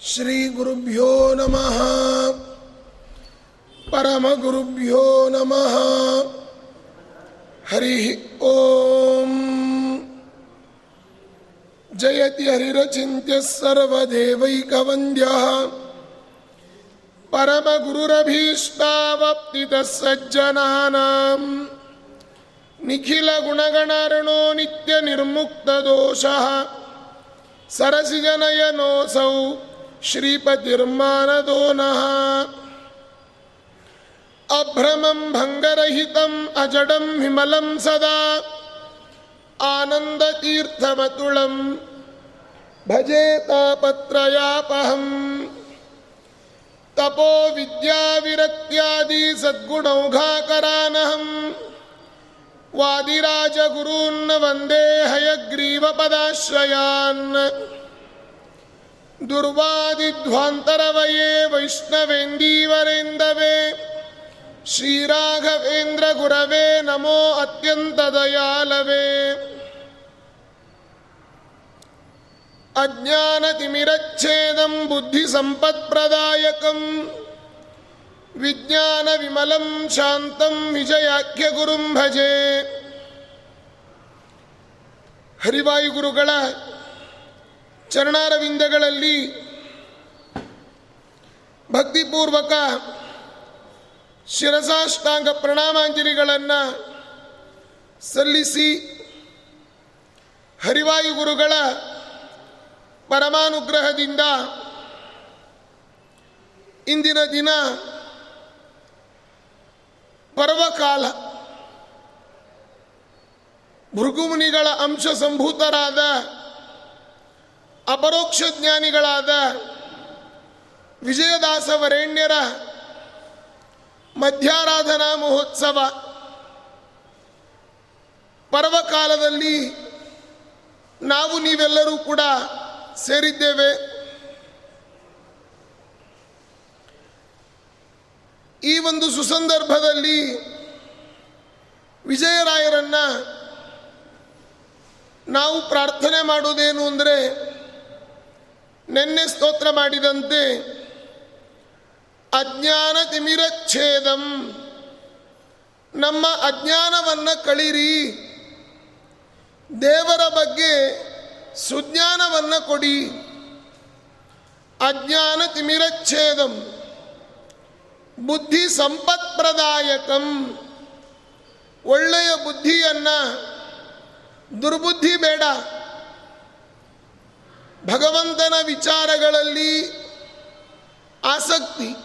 ಶ್ರೀಗುರುಭ್ಯೋ ನಮಃ ಪರಮಗುರುಭ್ಯೋ ನಮಃ ಹರಿ ಓಂ ಜಯತಿ ಹರಿರಚಿತ್ಯ ಸರ್ವದೇವೈಕವಂದ್ಯ ಪರಮಗುರುರಭೀಷ್ಟಾವಪ್ತಿತಃ ಸಜ್ಜನಾನಾಂ ನಿಖಿಲಗುಣಗಣರ್ಣೋ ನಿತ್ಯನಿರ್ಮುಕ್ತದೋಷಃ ಸರಸಿಜನಯನೋಸೌ ಶ್ರೀಪತಿರ್ಮಾನದೋ ನಃ ಅಭ್ರಮಂ ಭಂಗರಹಿತಂ ಅಜಡಂ ವಿಮಲಂ ಸದಾ. ಆನಂದತೀರ್ಥಮತುಳಂ ಭಜೆ ತಾಪತ್ರಯಾಪಹಂ. ತಪೋ ವಿದ್ಯಾವಿರಕ್ತ್ಯಾದಿ ಸದ್ಗುಣೌಘಾಕರಾನಹಂ. ವಾದಿರಾಜಗುರೂನ್ನ ವಂದೇ ಹಯಗ್ರೀವಪದಾಶ್ರಯಾನ್ ದುರ್ವಾದಿಧ್ವಾಂತರವಯೇ ವೈಷ್ಣವೇಂದೀವರೆಂದವೇ ಶ್ರೀರಾಘವೇಂದ್ರ ಗುರವೇ ನಮೋ ಅತ್ಯಂತ ದಯಾಲವೇ ಅಜ್ಞಾನತಿಮಿರಚ್ಛೇದಂ ಬುದ್ಧಿಸಂಪತ್ಪ್ರದಾಯಕಂ. विज्ञानविमलं शान्तं विजयाख्यगुरुं भजे ಹರಿವಾಯುಗುರುಗಳ ಚರಣಾರವಿಂದಗಳಲ್ಲಿ ಭಕ್ತಿಪೂರ್ವಕ ಶಿರಸಾಷ್ಟಾಂಗ ಪ್ರಣಾಮಾಂಜಲಿಗಳನ್ನು ಸಲ್ಲಿಸಿ ಹರಿವಾಯುಗುರುಗಳ ಪರಮಾನುಗ್ರಹದಿಂದ ಇಂದಿನ ದಿನ ಪರ್ವಕಾಲ. ಭೃಗುಮುನಿಗಳ ಅಂಶ ಸಂಭೂತರಾದ, ಅಪರೋಕ್ಷ ಜ್ಞಾನಿಗಳಾದ ವಿಜಯದಾಸ ವರೇಣ್ಯರ ಮಧ್ಯಾರಾಧನಾ ಮಹೋತ್ಸವ. ಪರ್ವಕಾಲದಲ್ಲಿ ನಾವು ನೀವೆಲ್ಲರೂ ಕೂಡ ಸೇರಿದ್ದೇವೆ. ಈ ಒಂದು ಸುಸಂದರ್ಭದಲ್ಲಿ ವಿಜಯರಾಯರನ್ನ ನಾವು ಪ್ರಾರ್ಥನೆ ಮಾಡುವುದೇನು ಅಂದರೆ ನಿನ್ನೆ ಸ್ತೋತ್ರ ಮಾಡಿದಂತೆ, ಅಜ್ಞಾನ ತಿಮಿರಚ್ಛೇದಂ ನಮ್ಮ ಅಜ್ಞಾನವನ್ನು ಕಳಿರಿ, ದೇವರ ಬಗ್ಗೆ ಸುಜ್ಞಾನವನ್ನು ಕೊಡಿ, ಅಜ್ಞಾನ ತಿಮಿರಚ್ಛೇದಂ ಬುದ್ಧಿ ಸಂಪತ್ಪ್ರದಾಯಕಂ ಒಳ್ಳೆಯ ಬುದ್ಧಿಯನ್ನು ದುರ್ಬುದ್ಧಿ ಬೇಡ. ಭಗವಂತನ ವಿಚಾರಗಳಲ್ಲಿ ಆಸಕ್ತಿ,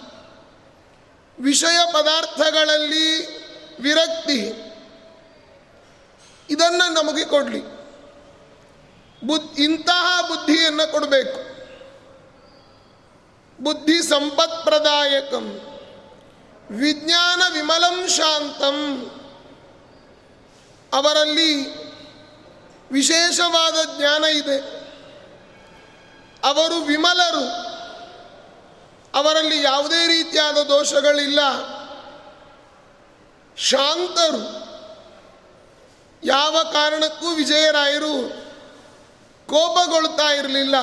ವಿಷಯ ಪದಾರ್ಥಗಳಲ್ಲಿ ವಿರಕ್ತಿ, ಇದನ್ನು ನಮಗೆ ಕೊಡಲಿ. ಬುದ್, ಇಂತಹ ಬುದ್ಧಿಯನ್ನು ಕೊಡಬೇಕು. ಬುದ್ಧಿ ಸಂಪತ್ಪ್ರದಾಯಕಂ ವಿಜ್ಞಾನ ವಿಮಲಂ ಶಾಂತಂ. ಅವರಲ್ಲಿ ವಿಶೇಷವಾದ ಜ್ಞಾನ ಇದೆ. ಅವರು ವಿಮಲರು. ಅವರಲ್ಲಿ ಯಾವುದೇ ರೀತಿಯಾದ ದೋಷಗಳಿಲ್ಲ. ಶಾಂತರು. ಯಾವ ಕಾರಣಕ್ಕೂ ವಿಜಯರಾಯರು ಕೋಪಗೊಳ್ತಾ ಇರಲಿಲ್ಲ.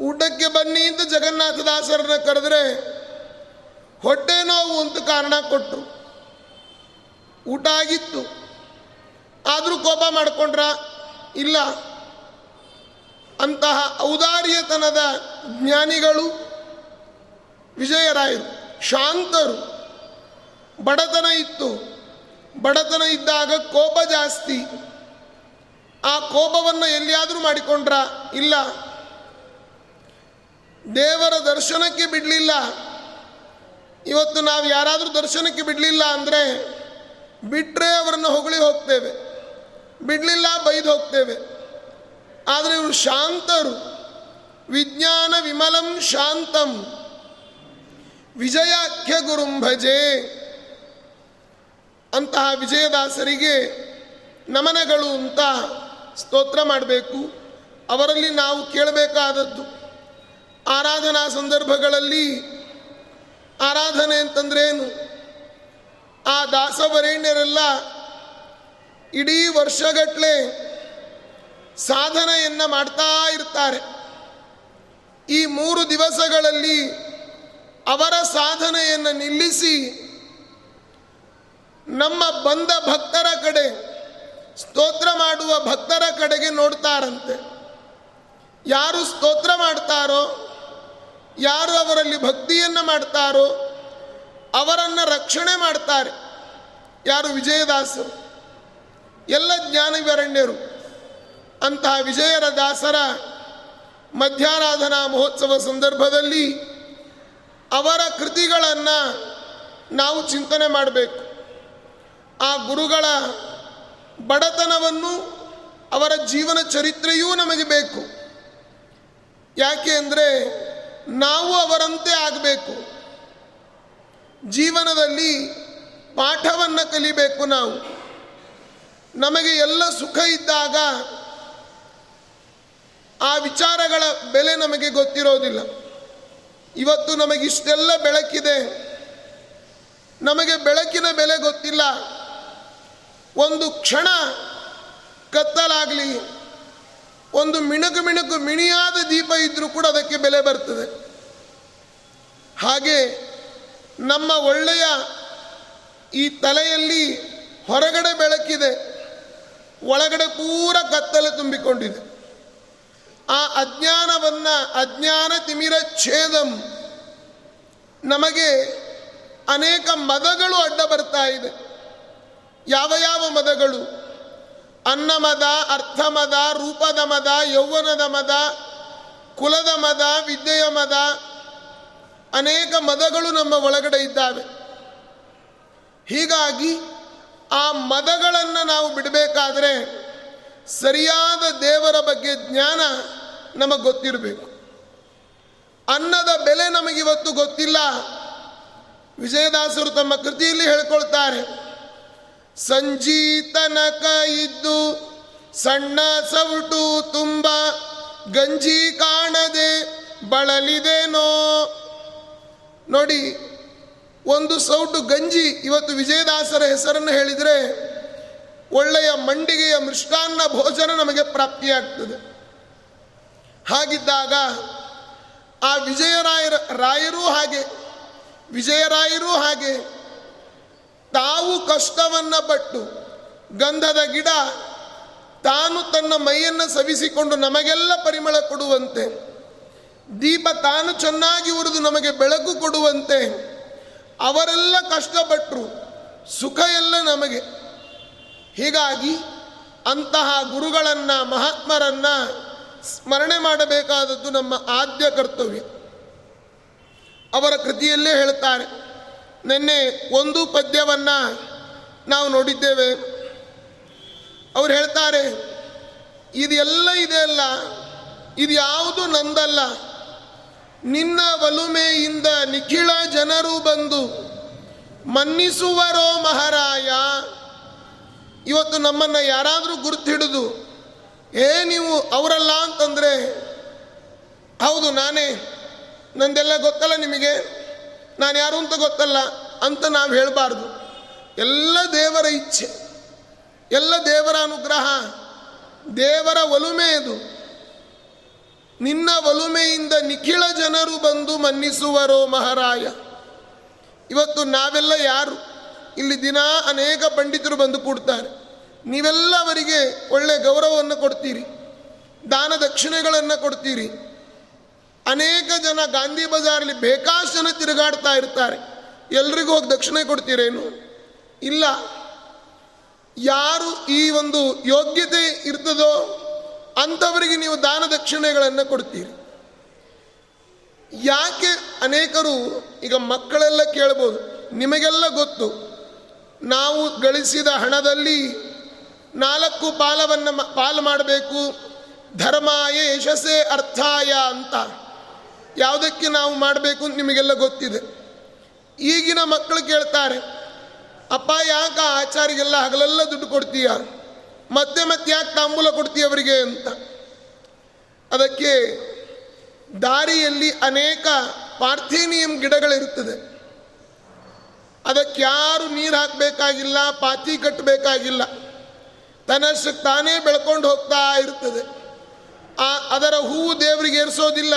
ಊಟಕ್ಕೆ ಬನ್ನಿ ಅಂತ ಜಗನ್ನಾಥದಾಸರನ್ನು ಕರೆದ್ರೆ ಹೊಟ್ಟೆ ನೋವು ಅಂತ ಕಾರಣ ಕೊಟ್ಟರು ಊಟ ಆಗಿತ್ತು. ಆದರೂ ಕೋಪ ಮಾಡಿಕೊಂಡ್ರ? ಇಲ್ಲ. ಅಂತಹ ಔದಾರ್ಯತನದ ಜ್ಞಾನಿಗಳು ವಿಜಯರಾಯರು, ಶಾಂತರು. ಬಡತನ ಇತ್ತು. ಬಡತನ ಇದ್ದಾಗ ಕೋಪ ಜಾಸ್ತಿ. ಆ ಕೋಪವನ್ನು ಎಲ್ಲಿಯಾದರೂ ಮಾಡಿಕೊಂಡ್ರ? ಇಲ್ಲ. ದೇವರ ದರ್ಶನಕ್ಕೆ ಬಿಡಲಿಲ್ಲ. ಇವತ್ತು ನಾವು ಯಾರಾದರೂ ದರ್ಶನಕ್ಕೆ ಬಿಡಲಿಲ್ಲ ಅಂದರೆ ಬಿಟ್ಟರೆ ಅವರನ್ನು ಹೊಗಳಿ ಹೋಗ್ತೇವೆ. ಬಿಡಲಿಲ್ಲ ಬೈದು ಹೋಗ್ತೇವೆ. ಆದರೆ ಇವರು ಶಾಂತರು. ವಿಜ್ಞಾನ ವಿಮಲಂ ಶಾಂತಂ. ವಿಜಯಾಖ್ಯ ಗುರುಂ ಭಜೆ. ಅಂತಹ ವಿಜಯದಾಸರಿಗೆ ನಮನಗಳು ಅಂತ ಸ್ತೋತ್ರ ಮಾಡಬೇಕು. ಅವರಲ್ಲಿ ನಾವು ಕೇಳಬೇಕಾದದ್ದು. ಆರಾಧನಾ ಸಂದರ್ಭಗಳಲ್ಲಿ ಆರಾಧನೆ ಅಂತಂದ್ರೇನು ಆ ದಾಸವರೇಣ್ಯರೆಲ್ಲ ಇಡೀ ವರ್ಷಗಟ್ಟಲೆ ಸಾಧನೆಯನ್ನು ಮಾಡ್ತಾ ಇರ್ತಾರೆ. ಈ ಮೂರು ದಿವಸಗಳಲ್ಲಿ ಅವರ ಸಾಧನೆಯನ್ನು ನಿಲ್ಲಿಸಿ ನಮ್ಮ ಬಂದ ಭಕ್ತರ ಕಡೆ, ಸ್ತೋತ್ರ ಮಾಡುವ ಭಕ್ತರ ಕಡೆಗೆ ನೋಡ್ತಾರಂತೆ. ಯಾರು ಸ್ತೋತ್ರ ಮಾಡ್ತಾರೋ ಯಾರು ಅವರಲ್ಲಿ ಭಕ್ತಿಯನ್ನು ಮಾಡ್ತಾರೋ ಅವರನ್ನು ರಕ್ಷಣೆ ಮಾಡ್ತಾರೆ. ಯಾರು ವಿಜಯದಾಸರು? ಎಲ್ಲ ಜ್ಞಾನವಿರಣ್ಯರು. ಅಂತಹ ವಿಜಯರ ದಾಸರ ಮಧ್ಯಾರಾಧನಾ ಮಹೋತ್ಸವ ಸಂದರ್ಭದಲ್ಲಿ ಅವರ ಕೃತಿಗಳನ್ನು ನಾವು ಚಿಂತನೆ ಮಾಡಬೇಕು. ಆ ಗುರುಗಳ ಬಡತನವನ್ನು ಅವರ ಜೀವನ ಚರಿತ್ರೆಯೂ ನಮಗೆ ಬೇಕು. ಯಾಕೆ ಅಂದರೆ ನಾವು ಅವರಂತೆ ಆಗಬೇಕು. ಜೀವನದಲ್ಲಿ ಪಾಠವನ್ನು ಕಲಿಬೇಕು ನಾವು. ನಮಗೆ ಎಲ್ಲ ಸುಖ ಇದ್ದಾಗ ಆ ವಿಚಾರಗಳ ಬೆಲೆ ನಮಗೆ ಗೊತ್ತಿರೋದಿಲ್ಲ. ಇವತ್ತು ನಮಗಿಷ್ಟೆಲ್ಲ ಬೆಳಕಿದೆ. ನಮಗೆ ಬೆಳಕಿನ ಬೆಲೆ ಗೊತ್ತಿಲ್ಲ. ಒಂದು ಕ್ಷಣ ಕತ್ತಲಾಗಲಿ. ಒಂದು ಮಿಣುಕು ಮಿಣುಕು ಮಿಣಿಯಾದ ದೀಪ ಇದ್ದರೂ ಕೂಡ ಅದಕ್ಕೆ ಬೆಲೆ ಬರ್ತದೆ. ಹಾಗೆ ನಮ್ಮ ಒಳ್ಳೆಯ ಈ ತಲೆಯಲ್ಲಿ ಹೊರಗಡೆ ಬೆಳಕಿದೆ, ಒಳಗಡೆ ಪೂರ ಕತ್ತಲೆ ತುಂಬಿಕೊಂಡಿದೆ. ಆ ಅಜ್ಞಾನವನ್ನು, ಅಜ್ಞಾನ ತಿಮಿರ ಛೇದಂ, ನಮಗೆ ಅನೇಕ ಮದಗಳು ಅಡ್ಡ ಬರ್ತಾ ಇದೆ. ಯಾವ ಯಾವ ಮದಗಳು? ಅನ್ನಮದ, ಅರ್ಥಮದ, ರೂಪದ ಮದ, ಯೌವನದ ಮದ, ಕುಲದ ಮದ, ವಿದ್ಯೆಯ ಮದ, ಅನೇಕ ಮದಗಳು ನಮ್ಮ ಒಳಗಡೆ ಇದ್ದಾವೆ. ಹೀಗಾಗಿ ಆ ಮದಗಳನ್ನು ನಾವು ಬಿಡಬೇಕಾದ್ರೆ ಸರಿಯಾದ ದೇವರ ಬಗ್ಗೆ ಜ್ಞಾನ ನಮಗೆ ಗೊತ್ತಿರಬೇಕು. ಅನ್ನದ ಬೆಲೆ ನಮಗಿವತ್ತು ಗೊತ್ತಿಲ್ಲ. ವಿಜಯದಾಸರು ತಮ್ಮ ಕೃತಿಯಲ್ಲಿ ಹೇಳ್ಕೊಳ್ತಾರೆ ಸಂಜೀತನಕ ಇದ್ದು ಸಣ್ಣ ಸೌಟು ತುಂಬ ಗಂಜಿ ಕಾಣದೆ ಬಳಲಿದೇನೋ. ನೋಡಿ, ಒಂದು ಸೌಟು ಗಂಜಿ, ಇವತ್ತು ವಿಜಯದಾಸರ ಹೆಸರನ್ನು ಹೇಳಿದರೆ ಒಳ್ಳೆಯ ಮಂಡಿಗೆಯ ಮೃಷ್ಟಾನ್ನ ಭೋಜನ ನಮಗೆ ಪ್ರಾಪ್ತಿಯಾಗ್ತದೆ. ಹಾಗಿದ್ದಾಗ ಆ ವಿಜಯರಾಯರ, ರಾಯರೂ ಹಾಗೆ, ವಿಜಯರಾಯರೂ ಹಾಗೆ ತಾವು ಕಷ್ಟವನ್ನು ಪಟ್ಟು ಗಂಧದ ಗಿಡ ತಾನು ತನ್ನ ಮೈಯನ್ನು ಸವಿಸಿಕೊಂಡು ನಮಗೆಲ್ಲ ಪರಿಮಳ ಕೊಡುವಂತೆ, ದೀಪ ತಾನು ಚೆನ್ನಾಗಿ ಉರಿದು ನಮಗೆ ಬೆಳಕು ಕೊಡುವಂತೆ, ಅವರೆಲ್ಲ ಕಷ್ಟಪಟ್ಟರು ಸುಖ ಎಲ್ಲ ನಮಗೆ. ಹೀಗಾಗಿ ಅಂತಹ ಗುರುಗಳನ್ನು, ಮಹಾತ್ಮರನ್ನು ಸ್ಮರಣೆ ಮಾಡಬೇಕಾದದ್ದು ನಮ್ಮ ಆದ್ಯ ಕರ್ತವ್ಯ. ಅವರ ಕೃತಿಯಲ್ಲೇ ಹೇಳ್ತಾರೆ. ನಿನ್ನೆ ಒಂದು ಪದ್ಯವನ್ನು ನಾವು ನೋಡಿದ್ದೇವೆ. ಅವ್ರು ಹೇಳ್ತಾರೆ ಇದೆಲ್ಲ ಇದೆಯಲ್ಲ ಇದು ಯಾವುದು ನಂದಲ್ಲ. ನಿನ್ನ ಒಲುಮೆಯಿಂದ ನಿಖಿಳ ಜನರು ಬಂದು ಮನ್ನಿಸುವರೋ ಮಹಾರಾಯ. ಇವತ್ತು ನಮ್ಮನ್ನು ಯಾರಾದರೂ ಗುರುತು ಹಿಡಿದು ಏ ನೀವು ಅವರಲ್ಲ ಅಂತಂದರೆ, ಹೌದು ನಾನೇ, ನಂದೆಲ್ಲ ಗೊತ್ತಲ್ಲ ನಿಮಗೆ? ನಾನು ಯಾರು ಅಂತ ಗೊತ್ತಲ್ಲ ಅಂತ ನಾವು ಹೇಳಬಾರ್ದು. ಎಲ್ಲ ದೇವರ ಇಚ್ಛೆ, ಎಲ್ಲ ದೇವರ ಅನುಗ್ರಹ, ದೇವರ ಒಲುಮೆ ಇದು. ನಿನ್ನ ಒಲುಮೆಯಿಂದ ನಿಖಿಳ ಜನರು ಬಂದು ಮನ್ನಿಸುವರೋ ಮಹಾರಾಯ. ಇವತ್ತು ನಾವೆಲ್ಲ ಯಾರು? ಇಲ್ಲಿ ದಿನ ಅನೇಕ ಪಂಡಿತರು ಬಂದು ಕೂಡ್ತಾರೆ. ನೀವೆಲ್ಲ ಅವರಿಗೆ ಒಳ್ಳೆ ಗೌರವವನ್ನು ಕೊಡ್ತೀರಿ. ದಾನ ದಕ್ಷಿಣೆಗಳನ್ನು ಕೊಡ್ತೀರಿ. ಅನೇಕ ಜನ ಗಾಂಧಿ ಬಜಾರಲ್ಲಿ ಬೇಕಾಷ್ಟು ಜನ ತಿರುಗಾಡ್ತಾ ಇರ್ತಾರೆ. ಎಲ್ರಿಗೂ ಹೋಗಿ ದಕ್ಷಿಣೆ ಕೊಡ್ತೀರೇನು? ಇಲ್ಲ. ಯಾರು ಈ ಒಂದು ಯೋಗ್ಯತೆ ಇರ್ತದೋ ಅಂಥವರಿಗೆ ನೀವು ದಾನ ದಕ್ಷಿಣೆಗಳನ್ನು ಕೊಡ್ತೀರಿ. ಯಾಕೆ ಅನೇಕರು, ಈಗ ಮಕ್ಕಳೆಲ್ಲ ಕೇಳ್ಬೋದು, ನಿಮಗೆಲ್ಲ ಗೊತ್ತು. ನಾವು ಗಳಿಸಿದ ಹಣದಲ್ಲಿ ನಾಲ್ಕು ಪಾಲವನ್ನು ಪಾಲು ಮಾಡಬೇಕು. ಧರ್ಮಾಯ ಯಶಸ್ಸೇ ಅರ್ಥಾಯ ಅಂತ. ಯಾವುದಕ್ಕೆ ನಾವು ಮಾಡಬೇಕು ಅಂತ ನಿಮಗೆಲ್ಲ ಗೊತ್ತಿದೆ. ಈಗಿನ ಮಕ್ಕಳು ಕೇಳ್ತಾರೆ, ಅಪ್ಪ, ಯಾಕ ಆಚಾರಿಗೆಲ್ಲ ಹಗಲೆಲ್ಲ ದುಡ್ಡು ಕೊಡ್ತೀಯ? ಮತ್ತೆ ಮತ್ತೆ ಯಾಕೆ ತಾಂಬೂಲ ಕೊಡ್ತೀಯ ಅವರಿಗೆ? ಅಂತ. ಅದಕ್ಕೆ ದಾರಿಯಲ್ಲಿ ಅನೇಕ ಪಾರ್ಥೇನಿಯಂ ಗಿಡಗಳಿರುತ್ತದೆ. ಅದಕ್ಕೆ ಯಾರು ನೀರು ಹಾಕಬೇಕಾಗಿಲ್ಲ, ಪಾತಿ ಕಟ್ಟಬೇಕಾಗಿಲ್ಲ. ತನ್ನಷ್ಟಕ್ಕೆ ತಾನೇ ಬೆಳ್ಕೊಂಡು ಹೋಗ್ತಾ ಇರ್ತದೆ. ಆ ಅದರ ಹೂವು ದೇವರಿಗೆ ಏರಿಸೋದಿಲ್ಲ.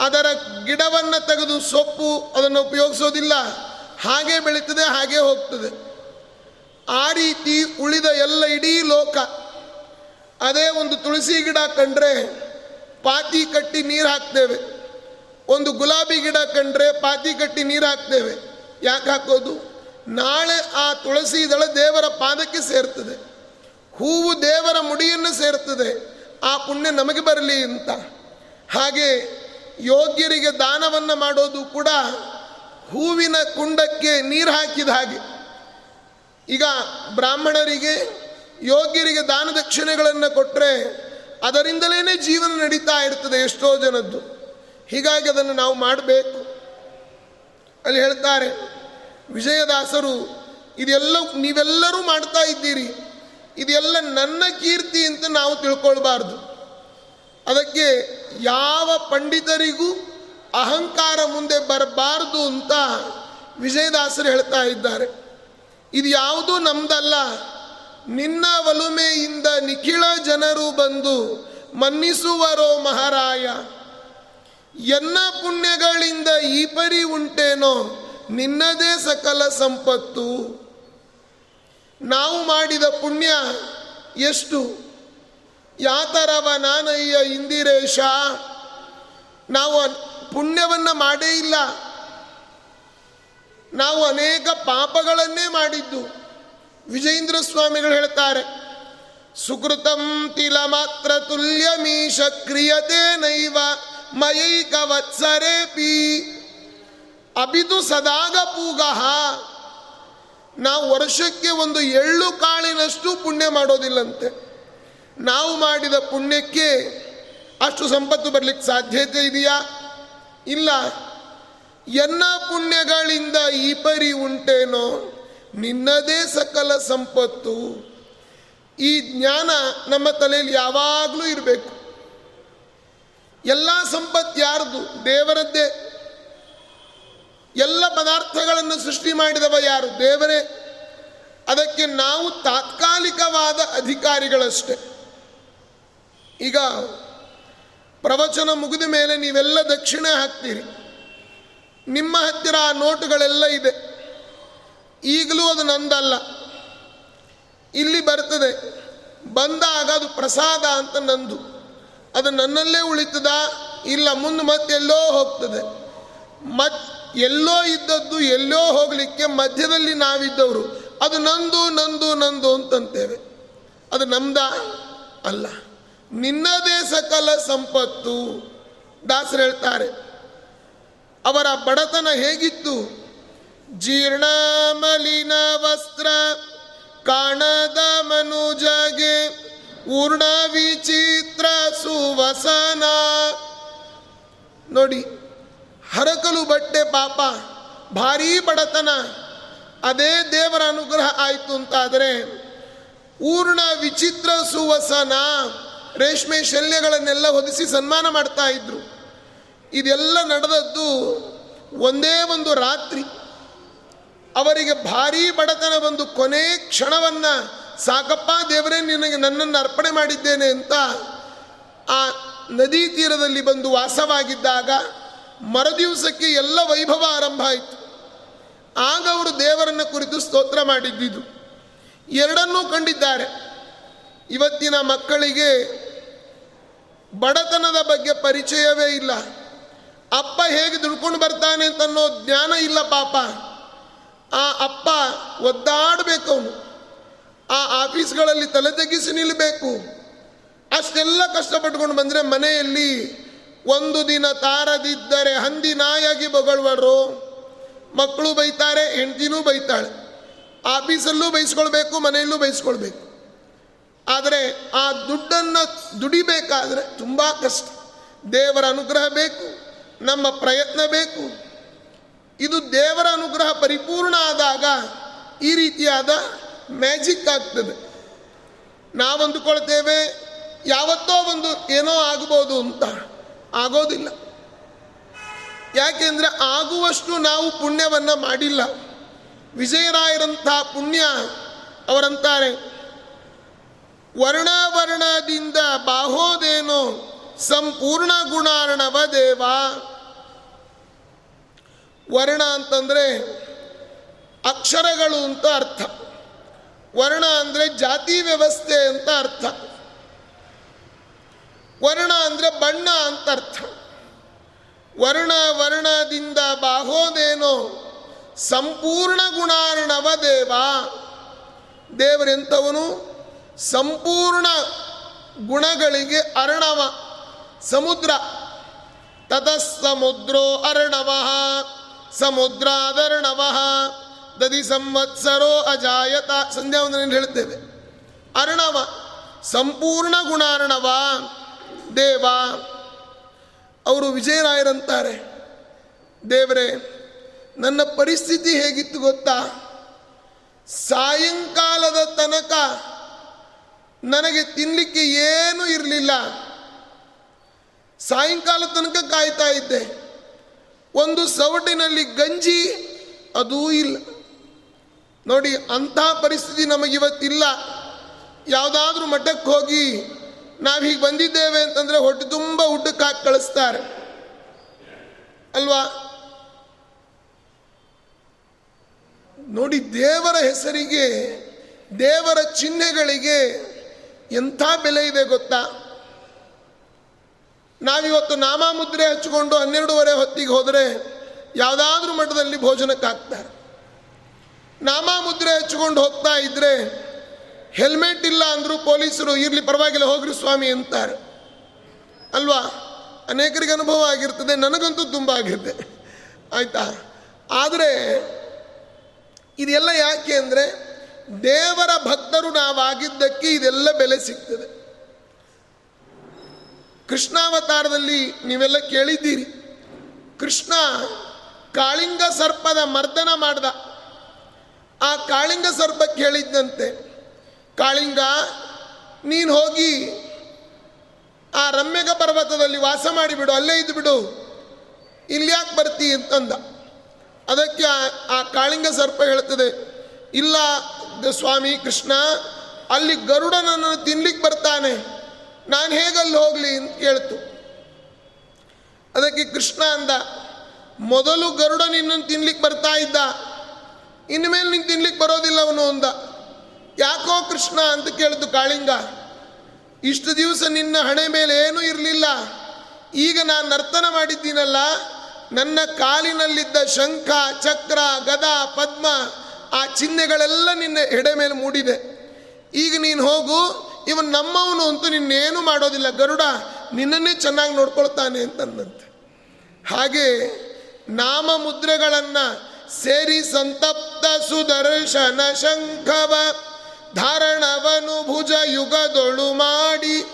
ಅದರ ಗಿಡವನ್ನು ತೆಗೆದು ಸೊಪ್ಪು ಅದನ್ನು ಉಪಯೋಗಿಸೋದಿಲ್ಲ. ಹಾಗೆ ಬೆಳೀತದೆ, ಹಾಗೆ ಹೋಗ್ತದೆ. ಆ ರೀತಿ ಉಳಿದ ಎಲ್ಲ ಇಡೀ ಲೋಕ. ಅದೇ ಒಂದು ತುಳಸಿ ಗಿಡ ಕಂಡ್ರೆ ಪಾತಿ ಕಟ್ಟಿ ನೀರು ಹಾಕ್ತೇವೆ. ಒಂದು ಗುಲಾಬಿ ಗಿಡ ಕಂಡ್ರೆ ಪಾತಿ ಕಟ್ಟಿ ನೀರು ಹಾಕ್ತೇವೆ. ಯಾಕೆ ಹಾಕೋದು? ನಾಳೆ ಆ ತುಳಸಿ ದಳ ದೇವರ ಪಾದಕ್ಕೆ ಸೇರ್ತದೆ. ಹೂವು ದೇವರ ಮುಡಿಯನ್ನು ಸೇರ್ತದೆ. ಆ ಪುಣ್ಯ ನಮಗೆ ಬರಲಿ ಅಂತ. ಹಾಗೆ ಯೋಗ್ಯರಿಗೆ ದಾನವನ್ನು ಮಾಡೋದು ಕೂಡ ಹೂವಿನ ಕುಂಡಕ್ಕೆ ನೀರು ಹಾಕಿದ ಹಾಗೆ. ಈಗ ಬ್ರಾಹ್ಮಣರಿಗೆ ಯೋಗ್ಯರಿಗೆ ದಾನ ದಕ್ಷಿಣೆಗಳನ್ನು ಕೊಟ್ಟರೆ ಅದರಿಂದಲೇ ಜೀವನ ನಡೀತಾ ಇರ್ತದೆ ಎಷ್ಟೋ ಜನದ್ದು. ಹೀಗಾಗಿ ಅದನ್ನು ನಾವು ಮಾಡಬೇಕು. ಅಲ್ಲಿ ಹೇಳ್ತಾರೆ, ವಿಜಯದಾಸರು ಇದೆಲ್ಲ ನೀವೆಲ್ಲರೂ ಮಾಡ್ತಾ ಇದ್ದೀರಿ. ಇದೆಲ್ಲ ನನ್ನ ಕೀರ್ತಿ ಅಂತ ನಾವು ತಿಳ್ಕೊಳ್ಬಾರ್ದು. ಅದಕ್ಕೆ ಯಾವ ಪಂಡಿತರಿಗೂ ಅಹಂಕಾರ ಮುಂದೆ ಬರಬಾರದು ಅಂತ ವಿಜಯದಾಸರು ಹೇಳ್ತಾ ಇದ್ದಾರೆ. ಇದು ಯಾವುದೂ ನಮ್ದಲ್ಲ. ನಿನ್ನ ಒಲುಮೆಯಿಂದ ನಿಖಿಳ ಜನರು ಬಂದು ಮನ್ನಿಸುವರೋ ಮಹಾರಾಯ. ಎನ್ನ ಪುಣ್ಯಗಳಿಂದ ಈ ಪರಿ ಉಂಟೇನೋ ನಿನ್ನದೇ ಸಕಲ ಸಂಪತ್ತು. ನಾವು ಮಾಡಿದ ಪುಣ್ಯ ಎಷ್ಟು? ಯಾತರವ ನಾನಯ್ಯ ಇಂದಿರೇಶ? ನಾವು ಪುಣ್ಯವನ್ನು ಮಾಡೇ ಇಲ್ಲ. ನಾವು ಅನೇಕ ಪಾಪಗಳನ್ನೇ ಮಾಡಿದ್ದು. ವಿಜಯೇಂದ್ರ ಸ್ವಾಮಿಗಳು ಹೇಳ್ತಾರೆ, ಸುಕೃತಂ ತಿಲ ಮಾತ್ರ ತುಲ್ಯಮೀಶ ಕ್ರಿಯತೆ ನೈವ ಮಯೈಕ ಪಿ ಅಬಿದು ಸದಾಗ ಪೂಗಹ ನಾವು ವರ್ಷಕ್ಕೆ ಒಂದು ಎಳ್ಳು ಕಾಳಿನಷ್ಟು ಪುಣ್ಯ ಮಾಡೋದಿಲ್ಲಂತೆ. ನಾವು ಮಾಡಿದ ಪುಣ್ಯಕ್ಕೆ ಅಷ್ಟು ಸಂಪತ್ತು ಬರಲಿಕ್ಕೆ ಸಾಧ್ಯತೆ ಇದೆಯಾ? ಇಲ್ಲ. ಎನ್ನ ಪುಣ್ಯಗಳಿಂದ ಈ ಪರಿ ಉಂಟೇನೋ ನಿನ್ನದೇ ಸಕಲ ಸಂಪತ್ತು. ಈ ಜ್ಞಾನ ನಮ್ಮ ತಲೆಯಲ್ಲಿ ಯಾವಾಗಲೂ ಇರಬೇಕು. ಎಲ್ಲ ಸಂಪತ್ತು ಯಾರ್ದು? ದೇವರದ್ದೇ. ಎಲ್ಲ ಪದಾರ್ಥಗಳನ್ನು ಸೃಷ್ಟಿ ಮಾಡಿದವ ಯಾರು? ದೇವರೇ. ಅದಕ್ಕೆ ನಾವು ತಾತ್ಕಾಲಿಕವಾದ ಅಧಿಕಾರಿಗಳಷ್ಟೇ. ಈಗ ಪ್ರವಚನ ಮುಗಿದ ಮೇಲೆ ನೀವೆಲ್ಲ ದಕ್ಷಿಣೆ ಹಾಕ್ತೀರಿ. ನಿಮ್ಮ ಹತ್ತಿರ ಆ ನೋಟುಗಳೆಲ್ಲ ಇದೆ. ಈಗಲೂ ಅದು ನಂದಲ್ಲ. ಇಲ್ಲಿ ಬರ್ತದೆ. ಬಂದಾಗ ಅದು ಪ್ರಸಾದ ಅಂತ ನಂದು. ಅದು ನನ್ನಲ್ಲೇ ಉಳಿತದ? ಇಲ್ಲ, ಮುಂದೆ ಮತ್ತೆ ಎಲ್ಲೋ ಹೋಗ್ತದೆ. ಮತ್ ಎಲ್ಲೋ ಇದ್ದದ್ದು ಎಲ್ಲೋ ಹೋಗಲಿಕ್ಕೆ ಮಧ್ಯದಲ್ಲಿ ನಾವಿದ್ದವರು. ಅದು ನಂದು ನಂದು ನಂದು ಅಂತಂತೇವೆ. ಅದು ನಮ್ದ ಅಲ್ಲ. ನಿನ್ನದೇ ಸಕಲ ಸಂಪತ್ತು. ದಾಸರು ಹೇಳ್ತಾರೆ, ಅವರ ಬಡತನ ಹೇಗಿತ್ತು? ಜೀರ್ಣ ಮಲಿನ ವಸ್ತ್ರ, ಕಾಣದ ಮನುಜಗೆ, ಊರ್ಣ ವಿಚಿತ್ರ ಸುವಸನ. ನೋಡಿ, ಹರಕಲು ಬಟ್ಟೆ ಪಾಪ, ಭಾರೀ ಬಡತನ. ಅದೇ ದೇವರ ಅನುಗ್ರಹ ಆಯಿತು ಅಂತಾದರೆ, ಊರ್ಣ ವಿಚಿತ್ರ ಸುವಸನ. ರೇಷ್ಮೆ ಶಲ್ಯಗಳನ್ನೆಲ್ಲ ಹೊದಿಸಿ ಸನ್ಮಾನ ಮಾಡ್ತಾ ಇದ್ರು. ಇದೆಲ್ಲ ನಡೆದದ್ದು ಒಂದೇ ಒಂದು ರಾತ್ರಿ. ಅವರಿಗೆ ಭಾರೀ ಬಡತನ ಬಂದು ಕೊನೆ ಕ್ಷಣವನ್ನು ಸಾಕಪ್ಪ ದೇವರೇ ನಿನಗೆ ನನ್ನನ್ನು ಅರ್ಪಣೆ ಮಾಡಿದ್ದೇನೆ ಅಂತ ಆ ನದಿ ತೀರದಲ್ಲಿ ಬಂದು ವಾಸವಾಗಿದ್ದಾಗ ಮರದಿವಸಕ್ಕೆ ಎಲ್ಲ ವೈಭವ ಆರಂಭ ಆಯಿತು. ಆಗ ಅವರು ದೇವರನ್ನು ಕುರಿತು ಸ್ತೋತ್ರ ಮಾಡಿದ್ದಿದ್ದು. ಎರಡನ್ನೂ ಕಂಡಿದ್ದಾರೆ. ಇವತ್ತಿನ ಮಕ್ಕಳಿಗೆ ಬಡತನದ ಬಗ್ಗೆ ಪರಿಚಯವೇ ಇಲ್ಲ. ಅಪ್ಪ ಹೇಗೆ ದುಡ್ಕೊಂಡು ಬರ್ತಾನೆ ಅಂತ ಅನ್ನೋ ಜ್ಞಾನ ಇಲ್ಲ ಪಾಪ. ಆ ಅಪ್ಪ ಒದ್ದಾಡಬೇಕು ಅವನು. ಆ ಆಫೀಸ್ಗಳಲ್ಲಿ ತಲೆ ತೆಗಿಸಿ ನಿಲ್ಲಬೇಕು ಅಷ್ಟೆಲ್ಲ ಕಷ್ಟಪಟ್ಕೊಂಡು ಬಂದರೆ ಮನೆಯಲ್ಲಿ ಒಂದು ದಿನ ತಾರದಿದ್ದರೆ ಹಂದಿ ನಾಯಾಗಿ ಬೊಗಳುವರು ಮಕ್ಕಳು ಬೈತಾರೆ, ಹೆಂಡತಿನೂ ಬೈತಾಳೆ. ಆಫೀಸಲ್ಲೂ ಬೈಸ್ಕೊಳ್ಬೇಕು, ಮನೆಯಲ್ಲೂ ಬೈಸ್ಕೊಳ್ಬೇಕು. ಆದರೆ ಆ ದುಡ್ಡನ್ನು ದುಡಿಬೇಕಾದರೆ ತುಂಬ ಕಷ್ಟ. ದೇವರ ಅನುಗ್ರಹ ಬೇಕು, ನಮ್ಮ ಪ್ರಯತ್ನ ಬೇಕು. ಇದು ದೇವರ ಅನುಗ್ರಹ ಪರಿಪೂರ್ಣ ಆದಾಗ ಈ ರೀತಿಯಾದ ಮ್ಯಾಜಿಕ್ ಆಗ್ತದೆ. ನಾವಂದುಕೊಳ್ತೇವೆ, ಯಾವತ್ತೋ ಒಂದು ಏನೋ ಆಗ್ಬೋದು ಅಂತ. ಆಗೋದಿಲ್ಲ. ಯಾಕೆಂದರೆ ಆಗುವಷ್ಟು ನಾವು ಪುಣ್ಯವನ್ನು ಮಾಡಿಲ್ಲ. ವಿಜಯರಾಯರಂಥ ಪುಣ್ಯ ಅವರಂತಾರೆ ವರ್ಣ ವರ್ಣದಿಂದ ಬಾಹೋದೇನೋ ಸಂಪೂರ್ಣ ಗುಣಾರ್ಣವ ದೇವ. ವರ್ಣ ಅಂತಂದರೆ ಅಕ್ಷರಗಳು ಅಂತ ಅರ್ಥ. ವರ್ಣ ಅಂದರೆ ಜಾತಿ ವ್ಯವಸ್ಥೆ ಅಂತ ಅರ್ಥ. ವರ್ಣ ಅಂದರೆ ಬಣ್ಣ ಅಂತ ಅರ್ಥ. ವರ್ಣ ವರ್ಣದಿಂದ ಬಾಹೋದೇನೋ ಸಂಪೂರ್ಣ ಗುಣಾರ್ಣವ ದೇವ. ದೇವರೆಂಥವನು? ಸಂಪೂರ್ಣ ಗುಣಗಳಿಗೆ ಅರ್ಣವ. ಸಮುದ್ರ. ತತಸ್ಸಮುದ್ರೋ ಅರ್ಣವ. ಸಮುದ್ರಾದರ್ಣವ. ದದಿ ಸಂವತ್ಸರೋ ಅಜಾಯತ. ಸಂಧ್ಯಾ ನೀನು ಹೇಳ್ತೇವೆ ಅರ್ಣವ. ಸಂಪೂರ್ಣ ಗುಣಾರ್ಣವ. ದೇವ. ಅವರು ವಿಜಯರಾಯರಂತಾರೆ. ದೇವರೇ, ನನ್ನ ಪರಿಸ್ಥಿತಿ ಹೇಗಿತ್ತು ಗೊತ್ತಾ? ಸಾಯಂಕಾಲದ ತನಕ ನನಗೆ ತಿನ್ನಲಿಕ್ಕೆ ಏನೂ ಇರಲಿಲ್ಲ. ಸಾಯಂಕಾಲ ತನಕ ಕಾಯ್ತಾ ಇದ್ದೆ. ಒಂದು ಸವಟಿನಲ್ಲಿ ಗಂಜಿ, ಅದೂ ಇಲ್ಲ. ನೋಡಿ, ಅಂಥ ಪರಿಸ್ಥಿತಿ ನಮಗಿವತ್ತಿಲ್ಲ. ಯಾವುದಾದ್ರೂ ಮಠಕ್ಕೆ ಹೋಗಿ ನಾವು ಹೀಗೆ ಬಂದಿದ್ದೇವೆ ಅಂತಂದರೆ ಹೊಟ್ಟೆ ತುಂಬ ಊಟಕ್ಕೆ ಹಾಕಿ ಕಳಿಸ್ತಾರೆ. ಅಲ್ವಾ? ನೋಡಿ, ದೇವರ ಹೆಸರಿಗೆ, ದೇವರ ಚಿಹ್ನೆಗಳಿಗೆ ಎಂಥ ಬೆಲೆ ಇದೆ ಗೊತ್ತಾ? ನಾವಿವತ್ತು ನಾಮಮುದ್ರೆ ಹಚ್ಚಿಕೊಂಡು ಹನ್ನೆರಡೂವರೆ ಹೊತ್ತಿಗೆ ಹೋದರೆ ಯಾವುದಾದ್ರೂ ಮಠದಲ್ಲಿ ಭೋಜನಕ್ಕೆ ಹಾಕ್ತಾರೆ ನಾಮಮುದ್ರೆ ಹಚ್ಚಿಕೊಂಡು ಹೋಗ್ತಾ ಇದ್ರೆ ಹೆಲ್ಮೆಟ್ ಇಲ್ಲ ಅಂದರೂ ಪೊಲೀಸರು, ಇರಲಿ ಪರವಾಗಿಲ್ಲ, ಹೋಗ್ರಿ ಸ್ವಾಮಿ ಅಂತಾರೆ. ಅಲ್ವಾ? ಅನೇಕರಿಗೆ ಅನುಭವ ಆಗಿರ್ತದೆ, ನನಗಂತೂ ತುಂಬ ಆಗಿರುತ್ತೆ ಆಯಿತಾ? ಆದರೆ, ಇದೆಲ್ಲ ಯಾಕೆ ಅಂದರೆ ದೇವರ ಭಕ್ತರು ನಾವಾಗಿದ್ದಕ್ಕೆ ಇದೆಲ್ಲ ಬೆಲೆ ಸಿಗ್ತದೆ. ಕೃಷ್ಣಾವತಾರದಲ್ಲಿ ನೀವೆಲ್ಲ ಕೇಳಿದ್ದೀರಿ. ಕೃಷ್ಣ ಕಾಳಿಂಗ ಸರ್ಪದ ಮರ್ದನ ಮಾಡ್ದ. ಆ ಕಾಳಿಂಗ ಸರ್ಪಕ್ಕೆ ಹೇಳಿದ್ದಂತೆ ಕಾಳಿಂಗ, ನೀನು ಹೋಗಿ ಆ ರಮ್ಯಗ ಪರ್ವತದಲ್ಲಿ ವಾಸ ಮಾಡಿಬಿಡು ಅಲ್ಲೇ ಇದ್ದು ಬಿಡು. ಇಲ್ಲಿ ಯಾಕೆ ಬರ್ತೀ ಅಂತಂದ ಅದಕ್ಕೆ ಆ- ಕಾಳಿಂಗ ಸರ್ಪ ಹೇಳ್ತದೆ, ಇಲ್ಲ ಸ್ವಾಮಿ ಕೃಷ್ಣ, ಅಲ್ಲಿ ಗರುಡ ನನ್ನನ್ನು ತಿನ್ಲಿಕ್ಕೆ ಬರ್ತಾನೆ. ನಾನು ಹೇಗಲ್ಲಿ ಹೋಗಲಿ ಅಂತ ಕೇಳ್ತು ಅದಕ್ಕೆ ಕೃಷ್ಣ ಅಂದ, ಮೊದಲು ಗರುಡ ನಿನ್ನನ್ನು ತಿನ್ಲಿಕ್ಕೆ ಬರ್ತಾ ಇದ್ದ. ಇನ್ಮೇಲೆ ನಿಂಗೆ ತಿನ್ಲಿಕ್ಕೆ ಬರೋದಿಲ್ಲ ಅವನು ಅಂದ. ಯಾಕೋ ಕೃಷ್ಣ ಅಂತ ಕೇಳಿದ್ದು ಕಾಳಿಂಗ, ಇಷ್ಟು ದಿವಸ ನಿನ್ನ ಹಣೆ ಮೇಲೆ ಏನೂ ಇರಲಿಲ್ಲ. ಈಗ ನಾನು ನರ್ತನ ಮಾಡಿದ್ದೀನಲ್ಲ, ನನ್ನ ಕಾಲಿನಲ್ಲಿದ್ದ ಶಂಖ, ಚಕ್ರ, ಗದ, ಪದ್ಮ ಆ ಚಿಹ್ನೆಗಳೆಲ್ಲ ನಿನ್ನ ಎಡೆ ಮೇಲೆ ಮೂಡಿದೆ. ಈಗ ನೀನು ಹೋಗು ಇವನ್ ನಮ್ಮವನು ಅಂತೂ ನಿನ್ನೇನು ಮಾಡೋದಿಲ್ಲ. ಗರುಡ, ನಿನ್ನನ್ನೇ ಚೆನ್ನಾಗಿ ನೋಡ್ಕೊಳ್ತಾನೆ ಅಂತಂದಂತೆ. ಹಾಗೆ ನಾಮ ಮುದ್ರೆಗಳನ್ನು ಸೇರಿ ಸಂತಪ್ತ ಸುದರ್ಶನ ಶಂಖವ, ಧಾರಣವನು ಭುಜ ಯುಗದೊಳು ಮಾಡಿ,